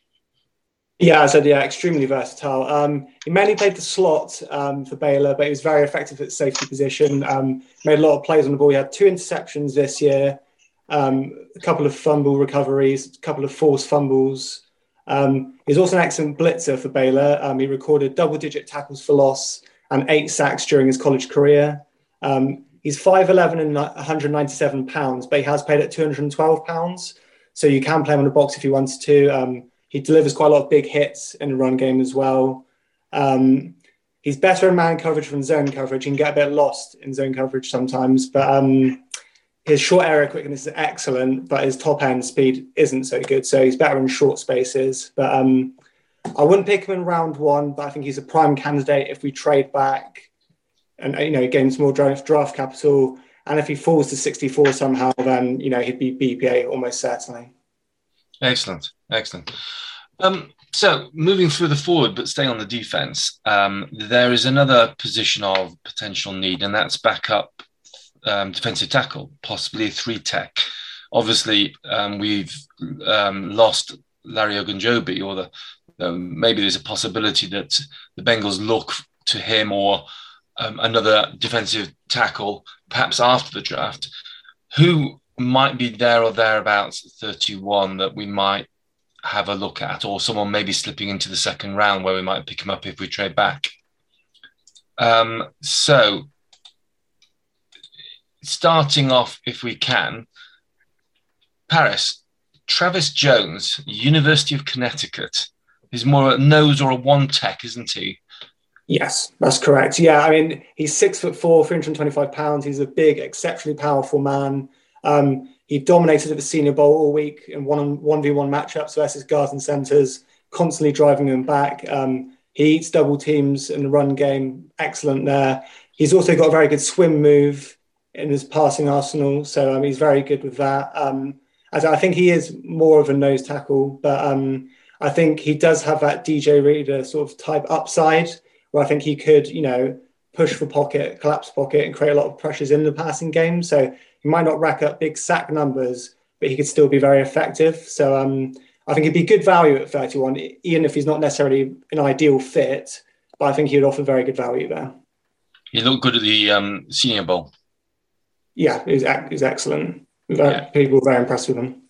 Yeah, I said, yeah, extremely versatile. Um, he mainly played the slot um, for Baylor, but he was very effective at safety position. Um, made a lot of plays on the ball. He had two interceptions this year, um, a couple of fumble recoveries, a couple of forced fumbles. Um, he's also an excellent blitzer for Baylor. Um, he recorded double digit tackles for loss and eight sacks during his college career. Um, he's 5'11 and 197 pounds, but he has played at 212 pounds. So you can play him on the box if you wanted to. Um, he delivers quite a lot of big hits in the run game as well. Um, he's better in man coverage than zone coverage. He can get a bit lost in zone coverage sometimes, but um, his short area quickness is excellent, but his top end speed isn't so good. So he's better in short spaces. But um, I wouldn't pick him in round one, but I think he's a prime candidate if we trade back and you know gains more draft, draft capital. And if he falls to 64 somehow, then you know he'd be BPA almost certainly. Excellent, excellent. Um, so moving the forward, but staying on the defense, um, there is another position of potential need, and that's backup um, defensive tackle, possibly a three tech. Obviously, um, we've um, lost Larry Ogunjobi, or the, um, maybe there's a possibility that the Bengals look to him or um, another defensive tackle, perhaps after the draft, who might be there or thereabouts 31 that we might have a look at, or someone maybe slipping into the second round where we might pick him up if we trade back. Um, so starting off, if we can, Paris, Travis Jones, University of Connecticut. He's more a nose or a one tech, isn't he? Yes, that's correct. Yeah, I mean, he's six foot four, 325 pounds. He's a big, exceptionally powerful man. Um, he dominated at the Senior Bowl all week in one one v one matchups versus guards and centers, constantly driving them back. Um, he eats double teams in the run game, excellent there. He's also got a very good swim move in his passing arsenal, so um, he's very good with that. Um, I think he is more of a nose tackle, but um, I think he does have that DJ Reader sort of type upside where I think he could, you know, push for pocket, collapse pocket, and create a lot of pressures in the passing game. So he might not rack up big sack numbers, but he could still be very effective. So um, I think he'd be good value at 31, even if he's not necessarily an ideal fit. But I think he would offer very good value there. He looked good at the um, Senior Bowl. Yeah, he's, he's excellent. Yeah. People were very impressed with him.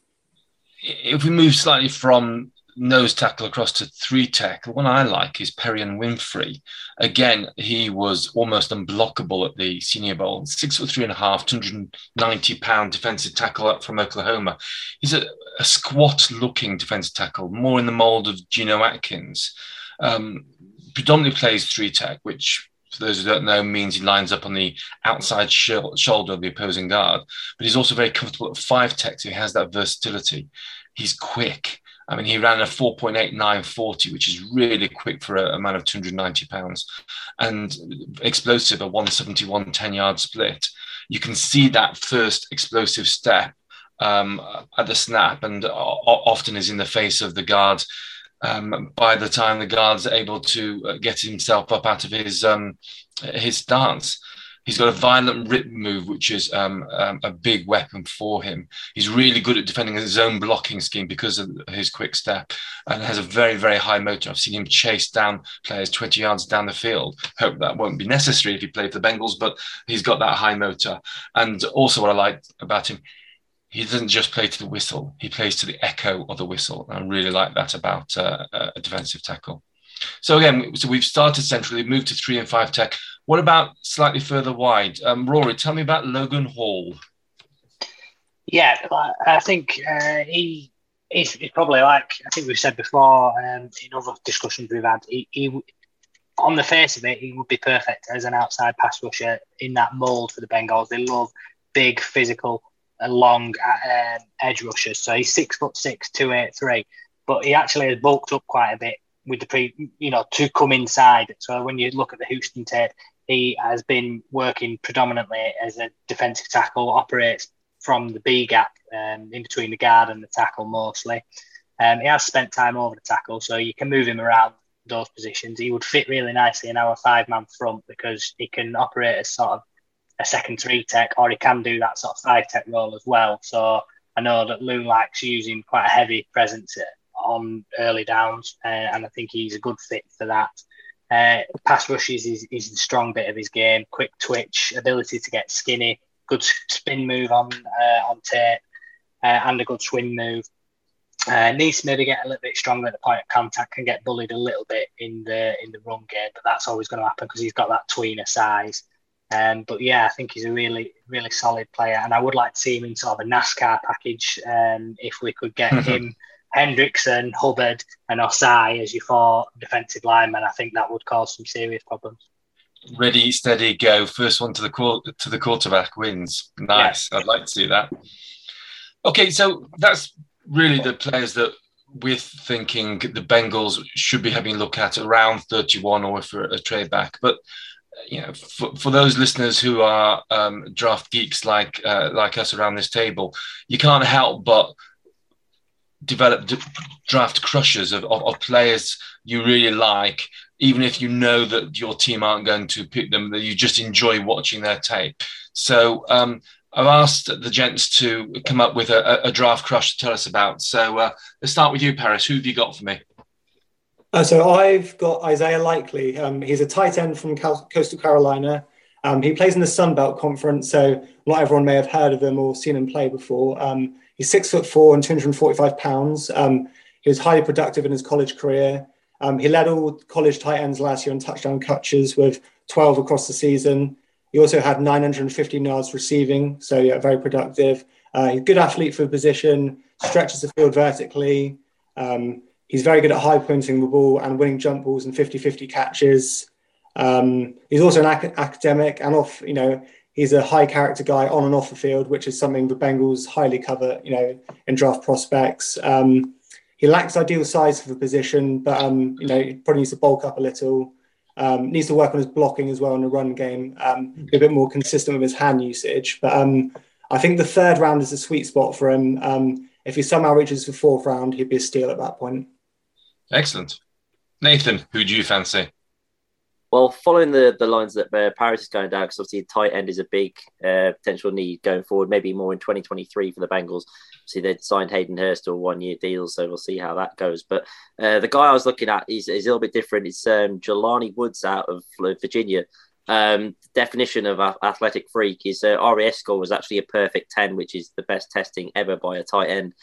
If we move slightly from nose tackle across to three tech. The one I like is Perrion Winfrey. Again, he was almost unblockable at the Senior Bowl. Six foot three and a half, 290 pound defensive tackle up from Oklahoma. He's a, a squat looking defensive tackle, more in the mold of Geno Atkins. Um, predominantly plays three tech, which for those who don't know, means he lines up on the outside sh- shoulder of the opposing guard. But he's also very comfortable at five tech, so he has that versatility. He's quick. I mean, he ran a 4.8940, which is really quick for a, a man of 290 pounds, and explosive, a 171 10 yard split. You can see that first explosive step um, at the snap, and often is in the face of the guard. Um, by the time the guard's able to uh, get himself up out of his um, his stance, He's got a violent rip move, which is um, um, a big weapon for him. He's really good at defending his own blocking scheme because of his quick step and has a very, very high motor. I've seen him chase down players 20 yards down the field. Hope that won't be necessary if he played for the Bengals, but he's got that high motor. And also, what I like about him, he doesn't just play to the whistle, he plays to the echo of the whistle. I really like that about uh, a defensive tackle. So again, so we've started centrally, moved to three and five tech. What about slightly further wide? Um, Rory, tell me about Logan Hall. Yeah, I think uh, he he's, he's, probably like I think we've said before um, in other discussions we've had. He, he, on the face of it, he would be perfect as an outside pass rusher in that mold for the Bengals. They love big, physical, long uh, edge rushers. So he's six foot six, two eight three, but he actually has bulked up quite a bit with the pre, you know, to come inside. So when you look at the Houston tape, he has been working predominantly as a defensive tackle, operates from the B gap um, in between the guard and the tackle mostly. Um, he has spent time over the tackle, so you can move him around those positions. He would fit really nicely in our five man front because he can operate as sort of a second three tech, or he can do that sort of five tech role as well. So I know that Lou likes using quite a heavy presence on early downs, uh, and I think he's a good fit for that. Uh, pass rushes is, is the strong bit of his game. Quick twitch, ability to get skinny, good spin move on uh, on tape, uh, and a good swing move. Uh, needs to maybe get a little bit stronger at the point of contact. Can get bullied a little bit in the in the run game, but that's always going to happen because he's got that tweener size. Um, but yeah, I think he's a really really solid player, and I would like to see him in sort of a NASCAR package. Um, if we could get <laughs> him Hendrickson, Hubbard, and Ossai as your four defensive linemen, I think that would cause some serious problems. Ready, steady, go. First one to the to the quarterback wins. Nice. Yeah. I'd like to see that. Okay, so that's really the players that we're thinking the Bengals should be having a look at around 31 or for a trade back. But you know, for, for those listeners who are um, draft geeks like uh, like us around this table, you can't help but develop draft crushers of, of, of, players you really like, even if you know that your team aren't going to pick them, that you just enjoy watching their tape. So um, I've asked the gents to come up with a, a draft crush to tell us about. So uh, let's start with you, Paris. Who have you got for me? Uh, so I've got Isaiah Likely. Um, he's a tight end from Cal- Coastal Carolina. Um, he plays in the Sun Belt Conference, so not everyone may have heard of him or seen him play before. Um, He's six foot four and 245 pounds. Um, he was highly productive in his college career. Um, he led all college tight ends last year in touchdown catches with 12 across the season. He also had 915 yards receiving, so yeah, very productive. Uh, he's a good athlete for the position, stretches the field vertically. Um, he's very good at high pointing the ball and winning jump balls and 50 50 catches. Um, he's also an ac- academic and off, you know, he's a high character guy on and off the field, which is something the Bengals highly cover, you know, in draft prospects. Um, he lacks ideal size for the position, but um, you know, he probably needs to bulk up a little. Um, needs to work on his blocking as well in the run game, um, be a bit more consistent with his hand usage. But um, I think the third round is a sweet spot for him. Um, if he somehow reaches the fourth round, he'd be a steal at that point. Excellent. Nathan, who do you fancy? Well, following the, the lines that uh, Paris is going down, because obviously tight end is a big uh, potential need going forward, maybe more in 2023 for the Bengals. See, they signed Hayden Hurst to a one year deal, so we'll see how that goes. But uh, the guy I was looking at is, is a little bit different. It's um, Jelani Woods out of Virginia. Um, definition of athletic freak is uh, RAS score was actually a perfect 10, which is the best testing ever by a tight end.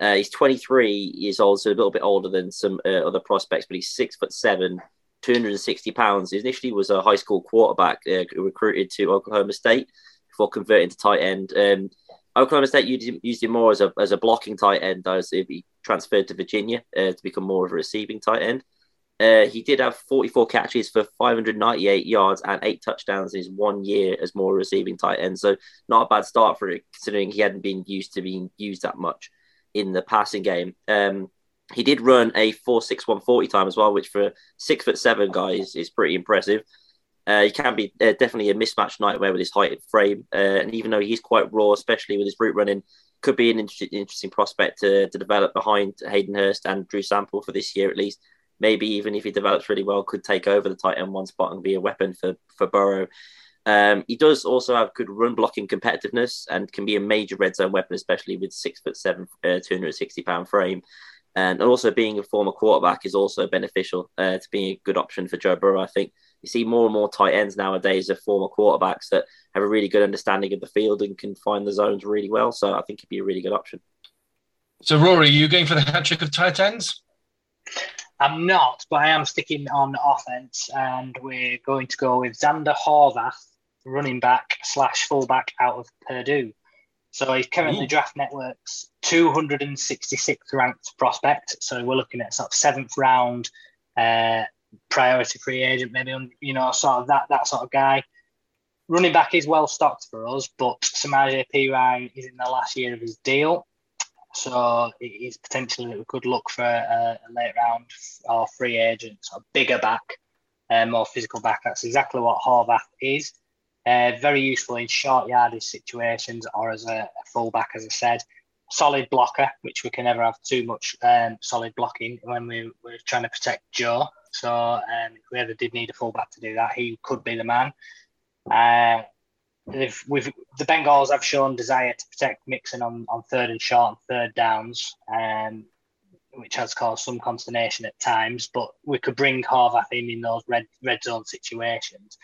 Uh, he's 23 years old, so a little bit older than some uh, other prospects, but he's six foot seven, 260 pounds. Initially was a high school quarterback uh, recruited to Oklahoma State before converting to tight end. Um, Oklahoma State used him, used him, more as a, as a blocking tight end, as he transferred to Virginia uh, to become more of a receiving tight end. Uh, he did have 44 catches for 598 yards and eight touchdowns in his one year as more receiving tight end. So not a bad start for it, considering he hadn't been used to being used that much in the passing game. Um, he did run a 4.6140 time as well, which for six foot seven guys is pretty impressive. Uh, he can be uh, definitely a mismatched nightmare with his height and frame. Uh, and even though he's quite raw, especially with his route running, could be an inter- interesting prospect to, to develop behind Hayden Hurst and Drew Sample for this year at least. Maybe even if he develops really well, could take over the tight end one spot and be a weapon for, for Burrow. Um, he does also have good run blocking competitiveness and can be a major red zone weapon, especially with six foot seven, uh, 260 pound frame. And also being a former quarterback is also beneficial uh, to being a good option for Joe Burrow. I think you see more and more tight ends nowadays of former quarterbacks that have a really good understanding of the field and can find the zones really well. So I think he'd be a really good option. So Rory, are you going for the hat trick of tight ends? I'm not, but I am sticking on offense, and we're going to go with Zander Horvath, running back slash fullback out of Purdue. So he's currently Ooh. Draft Network's 266th ranked prospect. So we're looking at sort of seventh round uh, priority free agent, maybe you know sort of that that sort of guy. Running back is well stocked for us, but Samaje Perine is in the last year of his deal, so it is potentially a good look for a, a late round or free agent, a bigger back, uh, more physical back. That's exactly what Horvath is. Uh, very useful in short yardage situations or as a, a fullback, as I said. Solid blocker, which we can never have too much um, solid blocking when we, we're trying to protect Joe. So um, if we ever did need a fullback to do that, he could be the man. Uh, if we've the Bengals have shown desire to protect Mixon on, on third and short and third downs, um, which has caused some consternation at times. But we could bring Horvath in in those red red zone situations.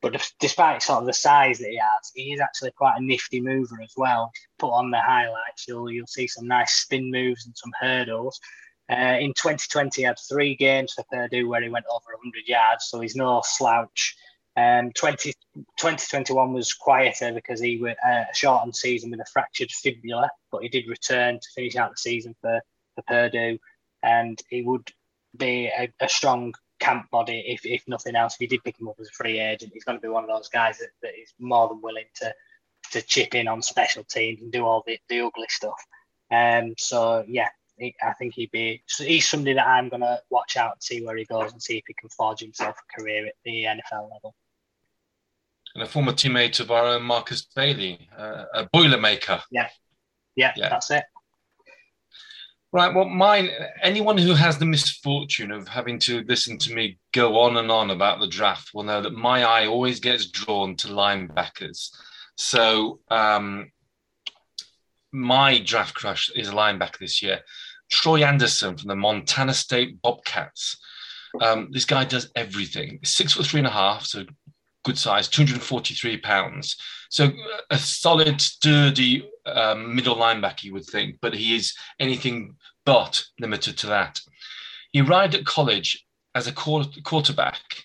But despite sort of the size that he has, he is actually quite a nifty mover as well. Put on the highlights, you'll you'll see some nice spin moves and some hurdles. Uh, in 2020, he had three games for Purdue where he went over 100 yards, so he's no slouch. Um, 20, 2021 was quieter because he was uh, shortened season with a fractured fibula, but he did return to finish out the season for, for Purdue, and he would be a, a strong camp body if, if nothing else. If you did pick him up as a free agent, he's going to be one of those guys that, that is more than willing to to chip in on special teams and do all the, the ugly stuff. Um, so yeah, he, I think he'd be he's somebody that I'm going to watch out and see where he goes and see if he can forge himself a career at the NFL level. And a former teammate of our own Marcus Bailey, uh, a Boilermaker. Yeah. yeah, yeah, that's it. Right. Well, mine, anyone who has the misfortune of having to listen to me go on and on about the draft will know that my eye always gets drawn to linebackers. So, um, my draft crush is a linebacker this year, Troy Anderson from the Montana State Bobcats. Um, this guy does everything. Six foot three and a half, so good size, 243 pounds. So a solid, sturdy um, middle linebacker, you would think, but he is anything but limited to that. He arrived at college as a quarterback,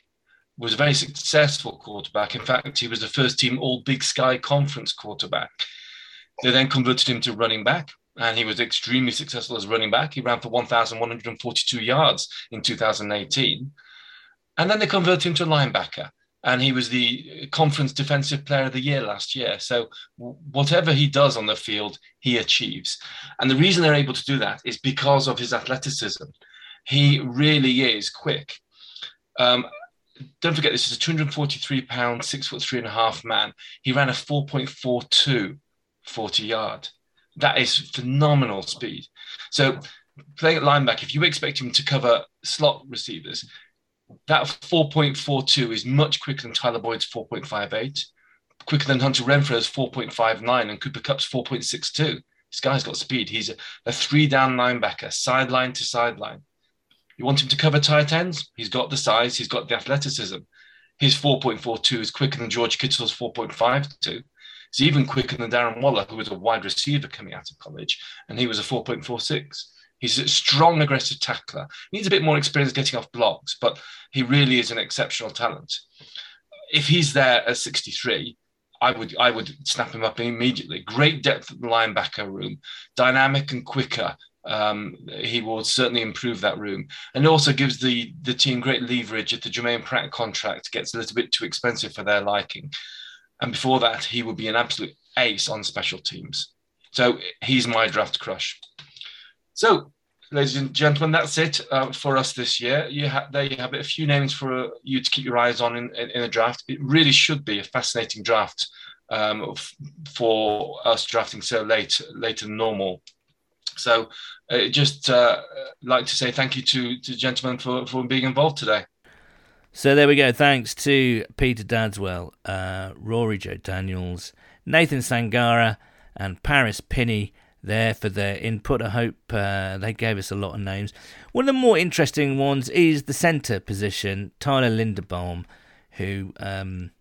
was a very successful quarterback. In fact, he was the first team All Big Sky Conference quarterback. They then converted him to running back, and he was extremely successful as running back. He ran for 1,142 yards in 2018. And then they converted him to linebacker and he was the conference defensive player of the year last year. So whatever he does on the field, he achieves. And the reason they're able to do that is because of his athleticism. He really is quick. Um, don't forget, this is a 243 pound, six foot three and a half man. He ran a 4.42 40 yard. That is phenomenal speed. So playing at linebacker, if you expect him to cover slot receivers, that 4.42 is much quicker than Tyler Boyd's 4.58, quicker than Hunter Renfrow's 4.59 and Cooper Kupp's 4.62. This guy's got speed. He's a, a three down linebacker, sideline to sideline. You want him to cover tight ends? He's got the size, he's got the athleticism. His 4.42 is quicker than George Kittle's 4.52. It's even quicker than Darren Waller, who was a wide receiver coming out of college, and he was a 4.46. He's a strong, aggressive tackler. He needs a bit more experience getting off blocks, but he really is an exceptional talent. If he's there at 63, I would I would snap him up immediately. Great depth at the linebacker room, dynamic and quicker. Um, he will certainly improve that room, and also gives the the team great leverage if the Jermaine Pratt contract gets a little bit too expensive for their liking. And before that, he would be an absolute ace on special teams. So he's my draft crush. So, ladies and gentlemen, that's it uh, for us this year. You ha- there you have it, a few names for uh, you to keep your eyes on in, in, in, a draft. It really should be a fascinating draft um, f- for us drafting so late, later than normal. So, uh, just uh, like to say thank you to to gentlemen for, for being involved today. So there we go. Thanks to Peter Dadswell, uh, Rory Joe Daniels, Nathan Sangara, and Paris Pinney there for their input. I hope uh, they gave us a lot of names. One of the more interesting ones is the centre position, Tyler Linderbaum, who um,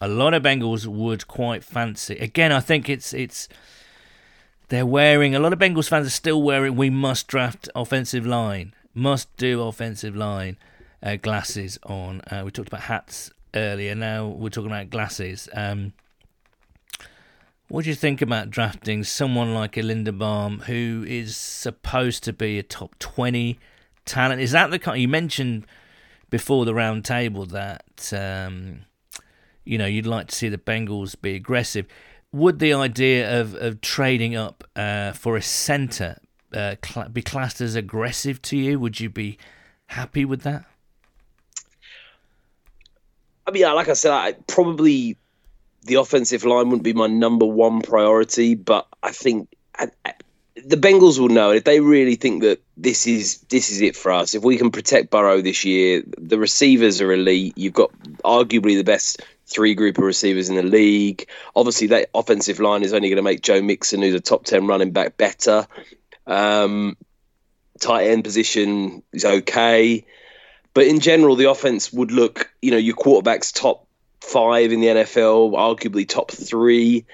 a lot of Bengals would quite fancy. Again, I think it's it's they're wearing a lot of Bengals fans are still wearing we must draft offensive line, must do offensive line uh, glasses on. Uh, we talked about hats earlier. Now we're talking about glasses. Um, what do you think about drafting someone like a Linderbaum who is supposed to be a top 20 talent? Is that the kind you mentioned before the round table that um, you know you'd like to see the Bengals be aggressive? Would the idea of, of trading up uh, for a centre uh, cl- be classed as aggressive to you? Would you be happy with that? I mean, like I said, I probably the offensive line wouldn't be my number one priority, but I think I, I, the Bengals will know if they really think that this is this is it for us. If we can protect Burrow this year, the receivers are elite. You've got arguably the best three group of receivers in the league. Obviously, that offensive line is only going to make Joe Mixon, who's a top ten running back, better. Um, tight end position is okay. But in general, the offense would look, you know, your quarterback's top five in the NFL, arguably top three,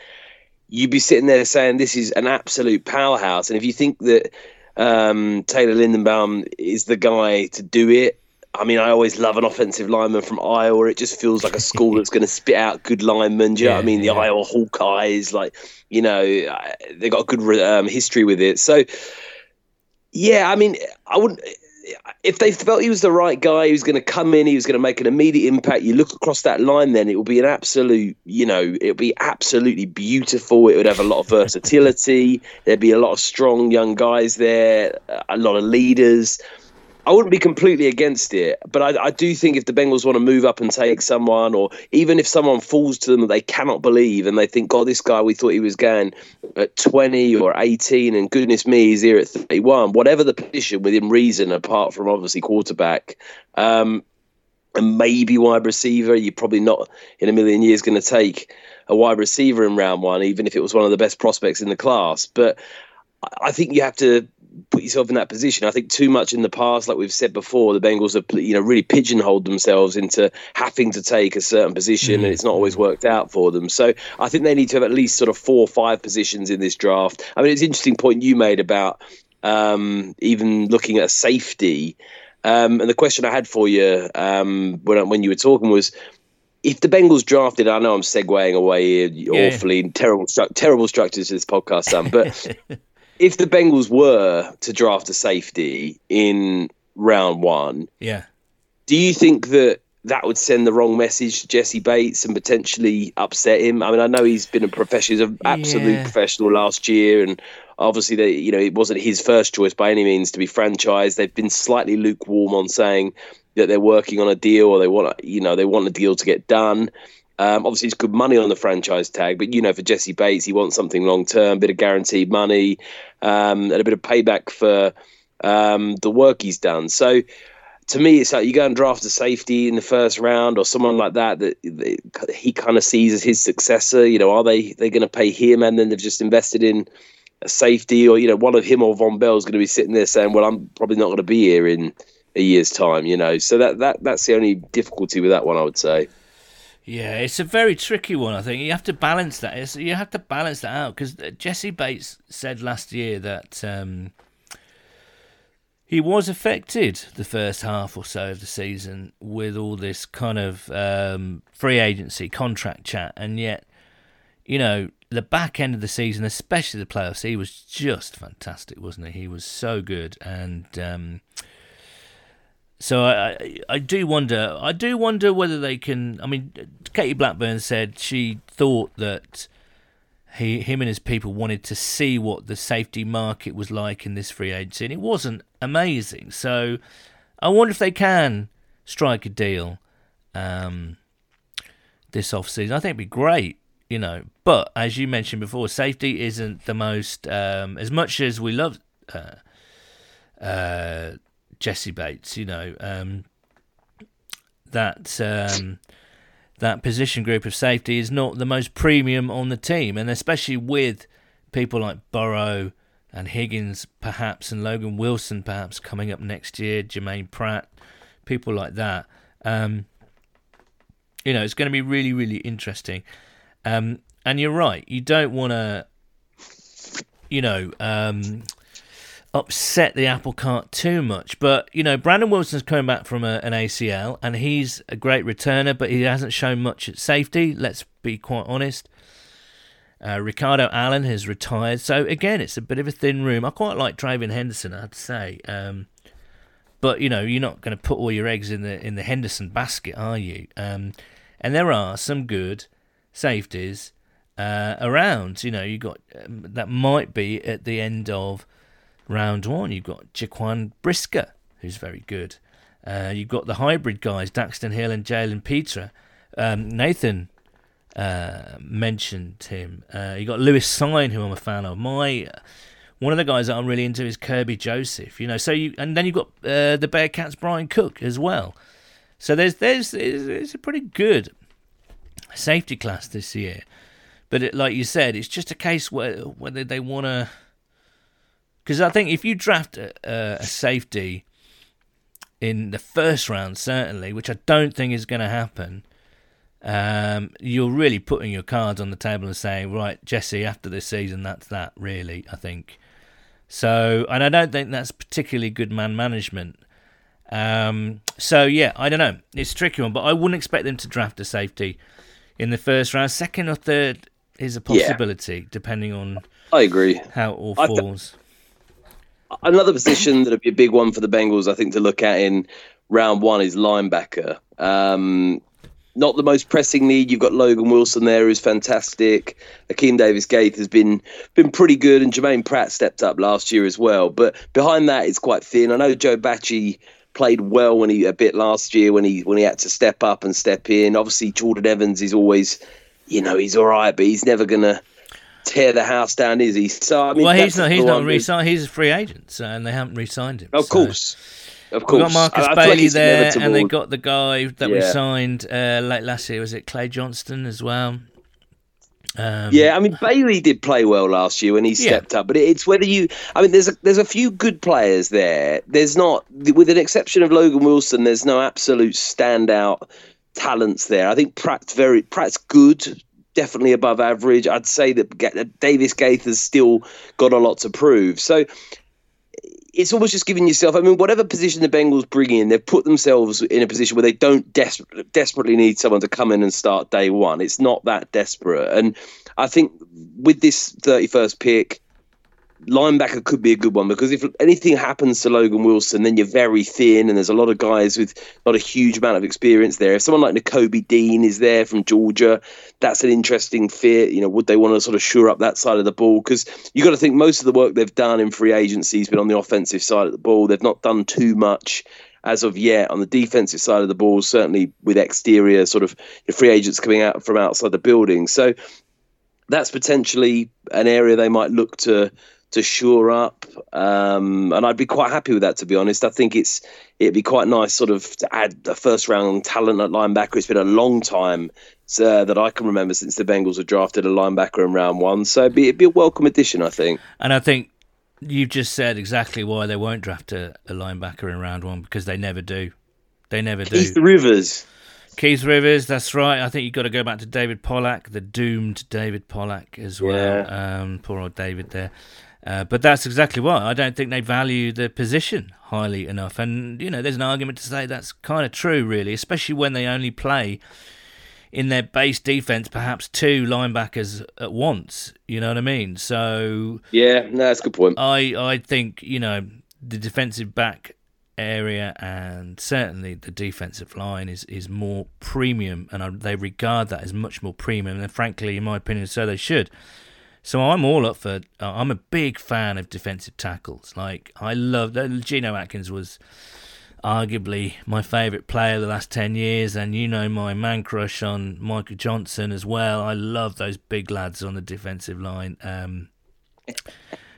you'd be sitting there saying this is an absolute powerhouse. And if you think that um, Taylor Linderbaum is the guy to do it, I mean, I always love an offensive lineman from Iowa. It just feels like a school <laughs> that's going to spit out good linemen. Do you yeah, know what I mean? The yeah. Iowa Hawkeyes, like, you know, they've got a good um, history with it. So, yeah, I mean, I wouldn't if they felt he was the right guy, he was going to come in, he was going to make an immediate impact. You look across that line, then it will be an absolute, you know, it would be absolutely beautiful. It would have a lot of versatility. <laughs> There'd be a lot of strong young guys there, a lot of leaders. I wouldn't be completely against it, but I, I, do think if the Bengals want to move up and take someone, or even if someone falls to them that they cannot believe and they think, God, this guy, we thought he was going at 20 or 18, and goodness me, he's here at 31, whatever the position within reason, apart from obviously quarterback, um, and maybe wide receiver, you're probably not in a million years going to take a wide receiver in round one, even if it was one of the best prospects in the class. But I think you have to put yourself in that position. I think too much in the past, like we've said before, the Bengals have you know really pigeonholed themselves into having to take a certain position, mm. and it's not always worked out for them. So I think they need to have at least sort of four or five positions in this draft. I mean, it's an interesting point you made about um, even looking at safety. Um, and the question I had for you um, when when you were talking was, if the Bengals drafted, I know I'm segueing away here yeah. awfully terrible, terrible structures to this podcast, Sam, but <laughs> if the Bengals were to draft a safety in round one, yeah, Do you think that that would send the wrong message to Jessie Bates and potentially upset him? I mean, I know he's been a professional, he's an absolute Yeah. professional last year, and obviously, they, you know, it wasn't his first choice by any means to be franchised. They've been slightly lukewarm on saying that they're working on a deal or they want, you know, they want a deal to get done. Um, obviously, it's good money on the franchise tag, but you know, for Jessie Bates, he wants something long term, a bit of guaranteed money, um, and a bit of payback for um, the work he's done. So, to me, it's like you go and draft a safety in the first round or someone like that that, that he kind of sees as his successor. You know, are they they going to pay him and then they've just invested in a safety, or you know, one of him or Vonn Bell is going to be sitting there saying, "Well, I'm probably not going to be here in a year's time." You know, so that that that's the only difficulty with that one, I would say. Yeah, it's a very tricky one. I think you have to balance that. It's, you have to balance that out because Jessie Bates said last year that um, he was affected the first half or so of the season with all this kind of um, free agency contract chat, and yet, you know, the back end of the season, especially the playoffs, he was just fantastic, wasn't he? He was so good, and um, so I, I, do wonder. I do wonder whether they can. I mean, Katie Blackburn said she thought that he, him and his people wanted to see what the safety market was like in this free agency, and it wasn't amazing. So I wonder if they can strike a deal um, this off season. I think it'd be great, you know. But as you mentioned before, safety isn't the most. Um, as much as we love uh, uh, Jessie Bates, you know, um, that um, that position group of safety is not the most premium on the team, and especially with people like Burrow and Higgins, perhaps, and Logan Wilson, perhaps coming up next year, Jermaine Pratt, people like that. Um, you know, it's going to be really, really interesting. Um, and you're right, you don't want to, you know, um, upset the apple cart too much. But you know, Brandon Wilson's coming back from a, an ACL, and he's a great returner, but he hasn't shown much at safety. Let's be quite honest. Uh, Ricardo Allen has retired, so again, it's a bit of a thin room. I quite like Trayvon Henderson, I have to say. Um, but you know, you're not going to put all your eggs in the in the Henderson basket, are you? Um, and there are some good safeties uh, around. You know, you got um, that might be at the end of round one. You've got Jaquan Brisker, who's very good. Uh, you've got the hybrid guys, Daxton Hill and Jalen Pitre. Um, Nathan uh, mentioned him. Uh, you got Lewis Cine, who I'm a fan of. My one of the guys that I'm really into is Kerby Joseph. You know, so you and then you've got uh, the Bearcats Bryan Cook as well. So there's there's it's a pretty good safety class this year. But it, like you said, it's just a case where whether they want to. Because I think if you draft a, a safety in the first round, certainly, which I don't think is going to happen, um, you're really putting your cards on the table and saying, right, Jessie, after this season, that's that, really, I think. So, and I don't think that's particularly good man management. Um, so, yeah, I don't know. It's a tricky one, but I wouldn't expect them to draft a safety in the first round. Second or third is a possibility, yeah. depending on I agree how it all falls. Another position that'd be a big one for the Bengals, I think, to look at in round one is linebacker. Um, not the most pressing need. You've got Logan Wilson there, who's fantastic. Akeem Davis Gaith has been been pretty good, and Jermaine Pratt stepped up last year as well. But behind that, it's quite thin. I know Joe Bachie played well when he a bit last year when he when he had to step up and step in. Obviously, Jordan Evans is always, you know, he's all right, but he's never gonna tear the house down, is he? So I mean, well, he's not. He's not re-signed. He's a free agent, so, and they haven't re-signed him. Of so. course. Of course, we got Marcus I, I Bailey there, inevitable. and they got the guy that Yeah. we signed uh, late last year. Was it Clay Johnston as well? Um, Yeah, I mean Bailey did play well last year when he Yeah. stepped up, but it's whether you. I mean, there's a, there's a few good players there. There's not, with an exception of Logan Wilson, there's no absolute standout talents there. I think Pratt's very Pratt's good, definitely above average. I'd say that Davis Gaith has still got a lot to prove. So it's almost just giving yourself. I mean, whatever position the Bengals bring in, they've put themselves in a position where they don't des- desperately need someone to come in and start day one. It's not that desperate, and I think with this thirty-first pick, linebacker could be a good one because if anything happens to Logan Wilson, then you're very thin, and there's a lot of guys with not a huge amount of experience there. If someone like Nakobe Dean is there from Georgia, that's an interesting fit. You know, would they want to sort of shore up that side of the ball? Because you've got to think most of the work they've done in free agency has been on the offensive side of the ball. They've not done too much as of yet on the defensive side of the ball, certainly with exterior sort of free agents coming out from outside the building. So that's potentially an area they might look to to shore up. Um, and I'd be quite happy with that, to be honest. I think it's it'd be quite nice, sort of, to add a first round talent at linebacker. It's been a long time uh, that I can remember since the Bengals have drafted a linebacker in round one. So it'd be, it'd be a welcome addition, I think. And I think you've just said exactly why they won't draft a, a linebacker in round one because they never do. They never do. Keith Rivers. Keith Rivers, that's right. I think you've got to go back to David Pollack, the doomed David Pollack as well. Yeah. Um, poor old David there. Uh, but that's exactly why I don't think they value the position highly enough. And, you know, there's an argument to say that's kind of true, really, especially when they only play in their base defense, perhaps two linebackers at once. You know what I mean? So. Yeah, no, that's a good point. I, I think, you know, the defensive back area and certainly the defensive line is, is more premium, and I, they regard that as much more premium. And frankly, in my opinion, so they should. So I'm all up for. Uh, I'm a big fan of defensive tackles. Like I love. Uh, Geno Atkins was arguably my favourite player the last ten years, and you know my man crush on Michael Johnson as well. I love those big lads on the defensive line. Um,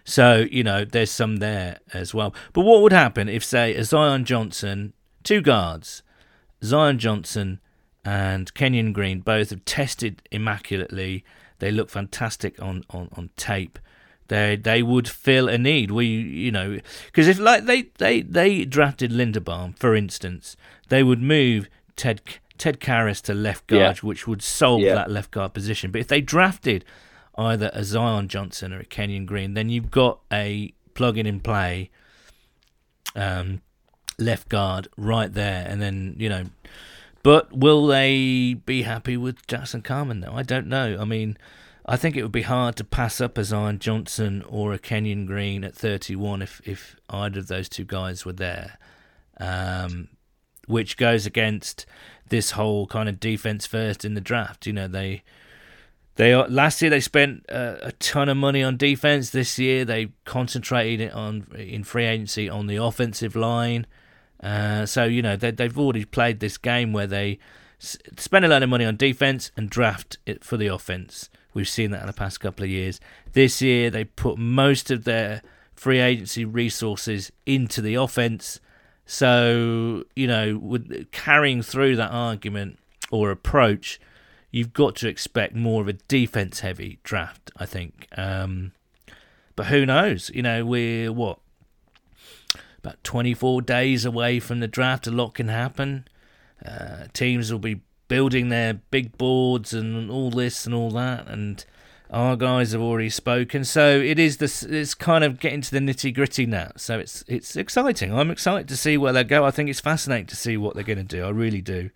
so you know there's some there as well. But what would happen if, say, a Zion Johnson, two guards, Zion Johnson and Kenyon Green both have tested immaculately they look fantastic on, on, on tape. They they would fill a need. We you know because if like they, they they drafted Linderbaum for instance, they would move Ted Ted Karras to left guard, yeah. which would solve yeah. that left guard position. But if they drafted either a Zion Johnson or a Kenyon Green, then you've got a plug in and play um, left guard right there, and then you know but will they be happy with Jackson Carman, though? I don't know. I mean, I think it would be hard to pass up a Zion Johnson or a Kenyon Green at 31 if, if either of those two guys were there. Um, which goes against this whole kind of defense first in the draft. You know, they they are, last year they spent a, a, ton of money on defense. This year they concentrated it on in free agency on the offensive line. Uh, so you know they, they've already played this game where they s- spend a lot of money on defense and draft it for the offense. We've seen that in the past couple of years. This year they put most of their free agency resources into the offense. So you know, with carrying through that argument or approach, you've got to expect more of a defense-heavy draft. I think. Um, but who knows? You know, we're what about 24 days away from the draft. A lot can happen. Uh, teams will be building their big boards and all this and all that, and our guys have already spoken. So it is this. It's kind of getting to the nitty gritty now. So it's it's exciting. I'm excited to see where they go. I think it's fascinating to see what they're going to do. I really do.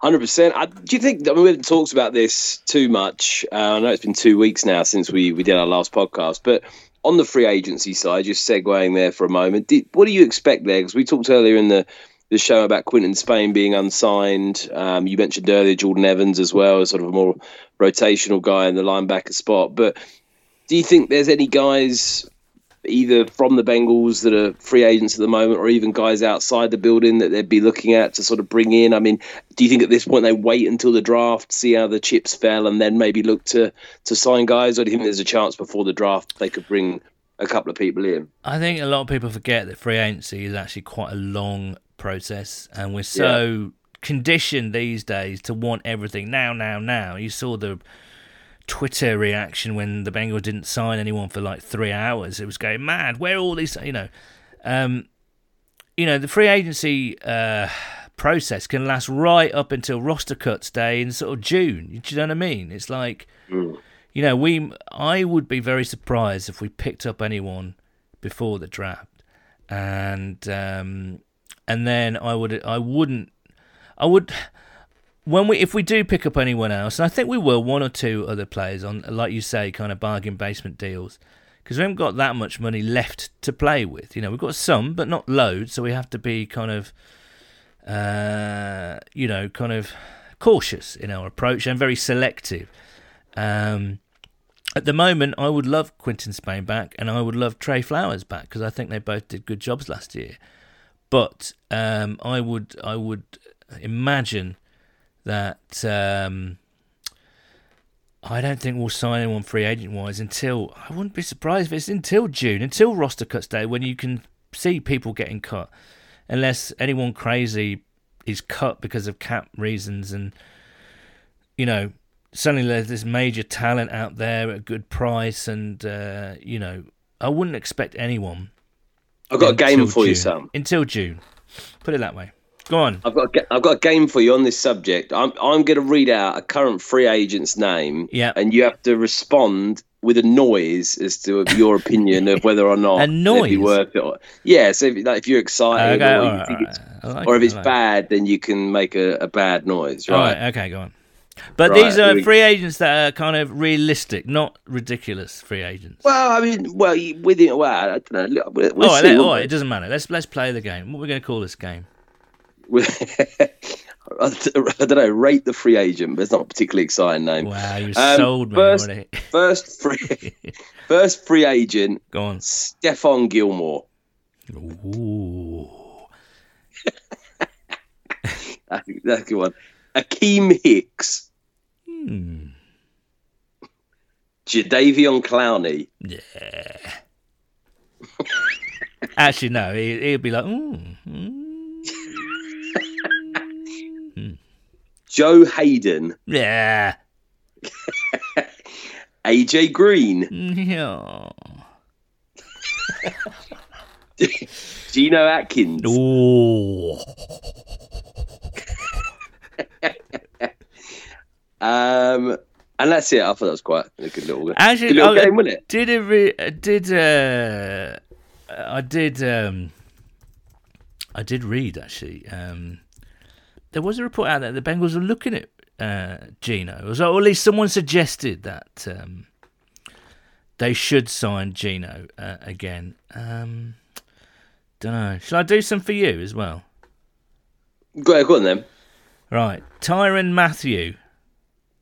Hundred percent. Do you think? I mean, we haven't talked about this too much. Uh, I know it's been two weeks now since we we did our last podcast, but on the free agency side, just segueing there for a moment, did, what do you expect there? Because we talked earlier in the the show about Quinton Spain being unsigned. Um, you mentioned earlier Jordan Evans as well as sort of a more rotational guy in the linebacker spot. But do you think there's any guys either from the Bengals that are free agents at the moment, or even guys outside the building that they'd be looking at to sort of bring in? I mean, do you think at this point they wait until the draft, see how the chips fell, and then maybe look to to sign guys, or do you think there's a chance before the draft they could bring a couple of people in? I think a lot of people forget that free agency is actually quite a long process, and we're so. Yeah. Conditioned these days to want everything now, now, now. You saw the Twitter reaction when the Bengals didn't sign anyone for like three hours. It was going mad. Where are all these? You know, um, you know the free agency uh, process can last right up until roster cuts day in sort of June. Do you know what I mean? It's like, mm. you know, we. I would be very surprised if we picked up anyone before the draft, and um, and then I would. I wouldn't. I would when we if we do pick up anyone else, and I think we will, one or two other players on, like you say, kind of bargain basement deals, because we haven't got that much money left to play with. You know, we've got some, but not loads, so we have to be kind of, uh, you know, kind of cautious in our approach and very selective. Um, at the moment, I would love Quinton Spain back, and I would love Tre Flowers back because I think they both did good jobs last year. But um, I would, I would imagine that um, I don't think we'll sign anyone free agent wise until I wouldn't be surprised if it's until June, until roster cuts day, when you can see people getting cut, unless anyone crazy is cut because of cap reasons and you know suddenly there's this major talent out there at a good price and uh, you know I wouldn't expect anyone. I've got a game for June. you, Sam. Until June, put it that way. Go on. I've got a, I've got a game for you on this subject. I'm I'm going to read out a current free agent's name, Yeah. and you have to respond with a noise as to your opinion of whether or <laughs> not A noise? be worth it. Or, yeah, so if, like, if you're excited, Okay, or, all you right, think all it's, right. I like or if it, it's like it. bad, then you can make a, a bad noise, All right? right, okay, go on. But Right, these are we- free agents that are kind of realistic, not ridiculous free agents. Well, I mean, well, within well, I don't know. We'll, we'll all right, see, all right, it doesn't matter. Let's let's play the game. What we're we going to call this game? <laughs> I don't know. Rate the free agent, but it's not a particularly exciting name. Wow, you Um, sold me first, already. <laughs> first free, <laughs> first free agent, Go on. Stephon Gilmore. Ooh. That's a good one. Akiem Hicks, Hmm. Jadeveon Clowney, Yeah. Actually, no. He, he'd be like, mm, mm. Joe Haden, yeah, <laughs> AJ Green, yeah. <laughs> Geno Atkins, Ooh. <laughs> um, and that's it. I thought that was quite a good little, Actually, good little I- game, wasn't it? Did it? Re- uh, did uh, I did? Um, I did read actually. Um, there was a report out that the Bengals were looking at uh, Geno, or at least someone suggested that um, they should sign Geno uh, again. Um, don't know. Shall I do some for you as well? Go ahead, go on then. Right, Tyrann Mathieu,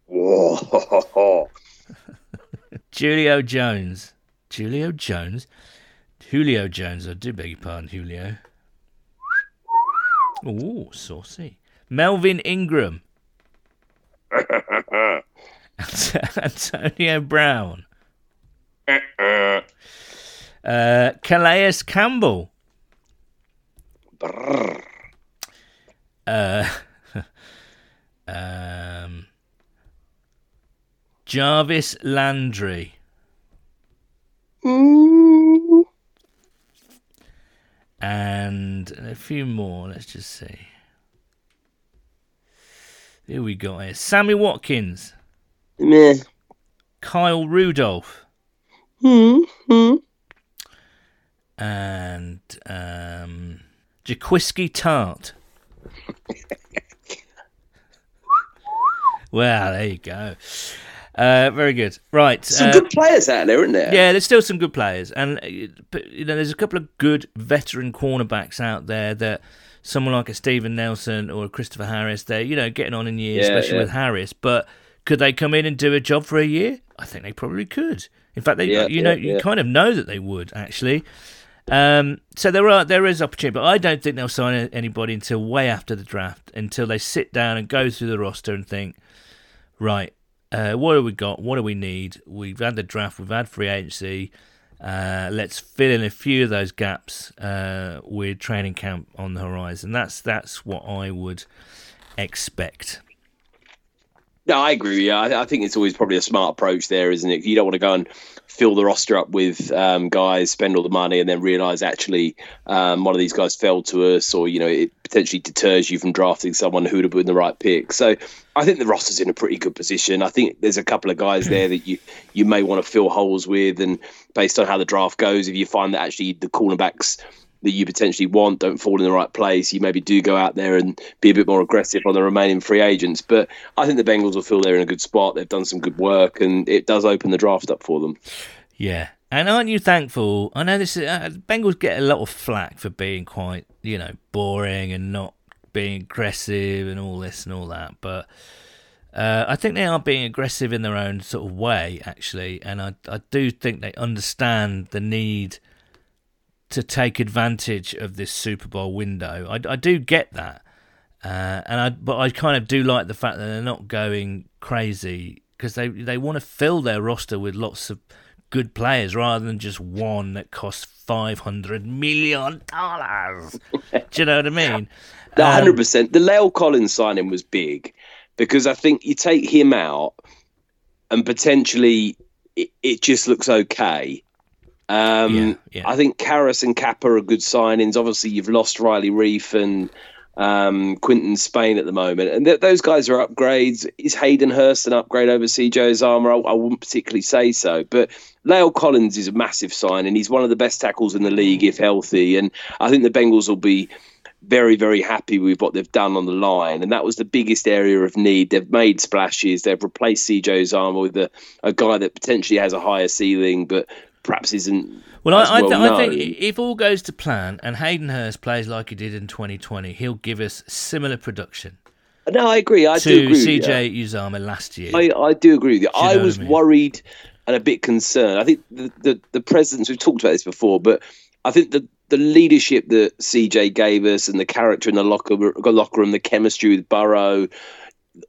Whoa. <laughs> Julio Jones, Julio Jones, Julio Jones. I do beg your pardon, Julio. Ooh, saucy. Melvin Ingram, <laughs> Antonio Brown, uh, Calais Campbell, Brrr. uh, <laughs> um, Jarvis Landry. Mm. and a few more. Let's just see. Here we got here. Sammy Watkins, Meh. Kyle Rudolph, Hmm. Hmm. and um, Jaquiski Tartt. <laughs> well, there you go. Uh, very good. Right. Some uh, good players out there, isn't there? Yeah, there's still some good players, and uh, you know, there's a couple of good veteran cornerbacks out there that someone like a Steven Nelson or a Christopher Harris, they're you know getting on in years, Yeah, especially yeah. with Harris. But could they come in and do a job for a year? I think they probably could. In fact, they Yeah, you know you kind of know that they would actually. Um, so there are there is opportunity, but I don't think they'll sign anybody until way after the draft, until they sit down and go through the roster and think, right, uh, what have we got? What do we need? We've had the draft, we've had free agency. Uh, let's fill in a few of those gaps uh, with training camp on the horizon. That's that's what I would expect. No, I agree. you. I, I think it's always probably a smart approach there, isn't it? You don't want to go and fill the roster up with um, guys, spend all the money, and then realise actually um, one of these guys fell to us, or you know, it potentially deters you from drafting someone who would have been the right pick. So I think the roster's in a pretty good position. I think there's a couple of guys there that you you may want to fill holes with, and based on how the draft goes, if you find that actually the cornerbacks that you potentially want don't fall in the right place, you maybe do go out there and be a bit more aggressive on the remaining free agents. But I think the Bengals will feel they're in a good spot. They've done some good work, and it does open the draft up for them. Yeah, And aren't you thankful? I know this is, uh, Bengals get a lot of flack for being quite, you know, boring and not being aggressive and all this and all that, but uh, I think they are being aggressive in their own sort of way, actually, and I I do think they understand the need to take advantage of this Super Bowl window. I, I do get that, uh, and I but I kind of do like the fact that they're not going crazy because they they want to fill their roster with lots of good players rather than just one that costs five hundred million dollars. Do you know what I mean? <laughs> Hundred um, percent. The La'el Collins signing was big because I think you take him out and potentially it, it just looks okay. Um, yeah, yeah. I think Karras and Cappa are good signings. Obviously, you've lost Riley Reiff and um, Quinton Spain at the moment, and th- those guys are upgrades. Is Hayden Hurst an upgrade over CJ Uzomah? I, I wouldn't particularly say so, but La'el Collins is a massive sign, and he's one of the best tackles in the league if healthy. And I think the Bengals will be very, very happy with what they've done on the line, and that was the biggest area of need. They've made splashes. They've replaced CJ Uzomah with a, a guy that potentially has a higher ceiling, but perhaps isn't. Well, I, I, th- I, think if all goes to plan and Hayden Hurst plays like he did in 2020, he'll give us similar production. No, I agree. I to agree CJ Uzomah last year. I, I do agree with you. you I was I mean? worried and a bit concerned. I think the, the, the presidents, we've talked about this before, but I think the, the leadership that CJ gave us and the character in the locker, locker room, the chemistry with Burrow,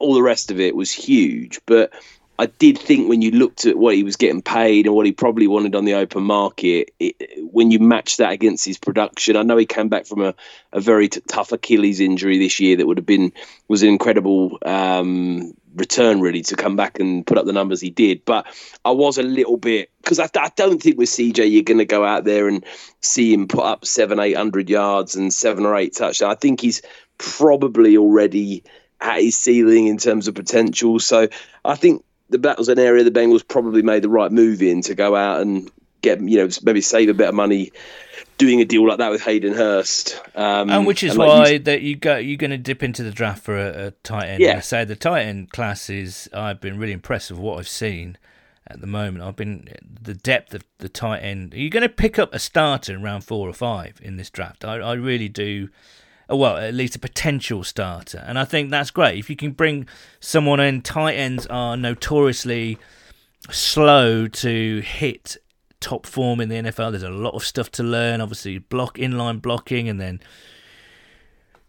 all the rest of it was huge. But I did think when you looked at what he was getting paid and what he probably wanted on the open market, it, when you match that against his production, I know he came back from a, a very t- tough Achilles injury this year that would have been was an incredible um, return really to come back and put up the numbers he did. But I was a little bit because I, I, don't think with CJ you're going to go out there and see him put up seven, eight hundred yards and seven or eight touchdowns. I think he's probably already at his ceiling in terms of potential. So I think that was an area the Bengals probably made the right move in to go out and get you know maybe save a bit of money doing a deal like that with Hayden Hurst. Um, and which is and like why you... that you go you're going to dip into the draft for a, a tight end. Yeah. I say the tight end class is I've been really impressed with what I've seen at the moment. I've been the depth of the tight end. Are You're going to pick up a starter in round four or five in this draft. I, I really do. Well, at least a potential starter, and I think that's great. If you can bring someone in, tight ends are notoriously slow to hit top form in the NFL. There's a lot of stuff to learn. Obviously, block inline blocking, and then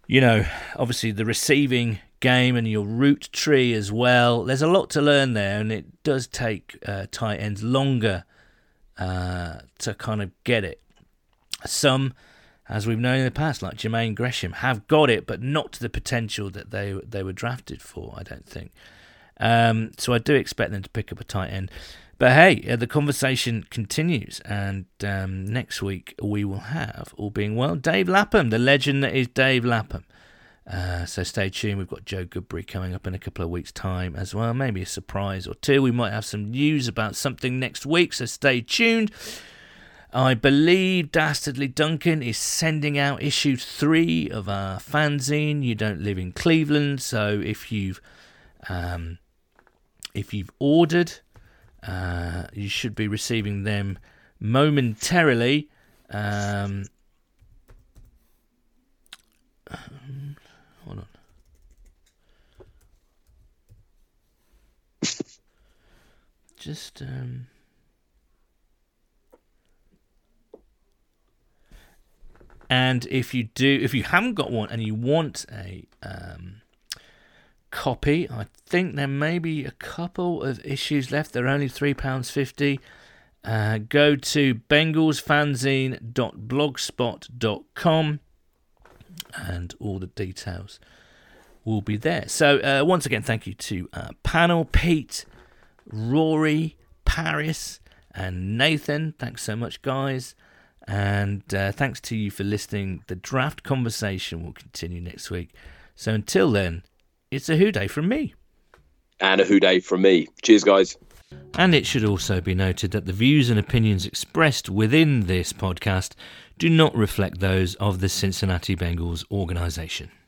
you know, obviously the receiving game and your route tree as well. There's a lot to learn there, and it does take uh, tight ends longer uh, to kind of get it. Some, as we've known in the past, like Jermaine Gresham, have got it, but not to the potential that they they were drafted for. I don't think. Um, so I do expect them to pick up a tight end. But hey, uh, the conversation continues, and um, next week we will have, all being well, Dave Lapham, the legend that is Dave Lapham. Uh, so stay tuned. We've got Joe Goodberry coming up in a couple of weeks' time as well. Maybe a surprise or two. We might have some news about something next week, so stay tuned. I believe Dastardly Duncan is sending out issue three of our fanzine. You don't live in Cleveland, so if you've um, if you've ordered uh, you should be receiving them momentarily. Um, hold on. Just um, and if you do, if you haven't got one and you want a um, copy. I think there may be a couple of issues left. They're only £3.50. Uh, go to bengalsfanzine.blogspot.com and all the details will be there. So, uh, once again, thank you to uh, panel Pete, Rory, Paris, and Nathan. Thanks so much, guys. And uh, thanks to you for listening. The draft conversation will continue next week. So, until then, it's a Who Dey from me. And a Who Dey from me. Cheers, guys. And it should also be noted that the views and opinions expressed within this podcast do not reflect those of the Cincinnati Bengals organization.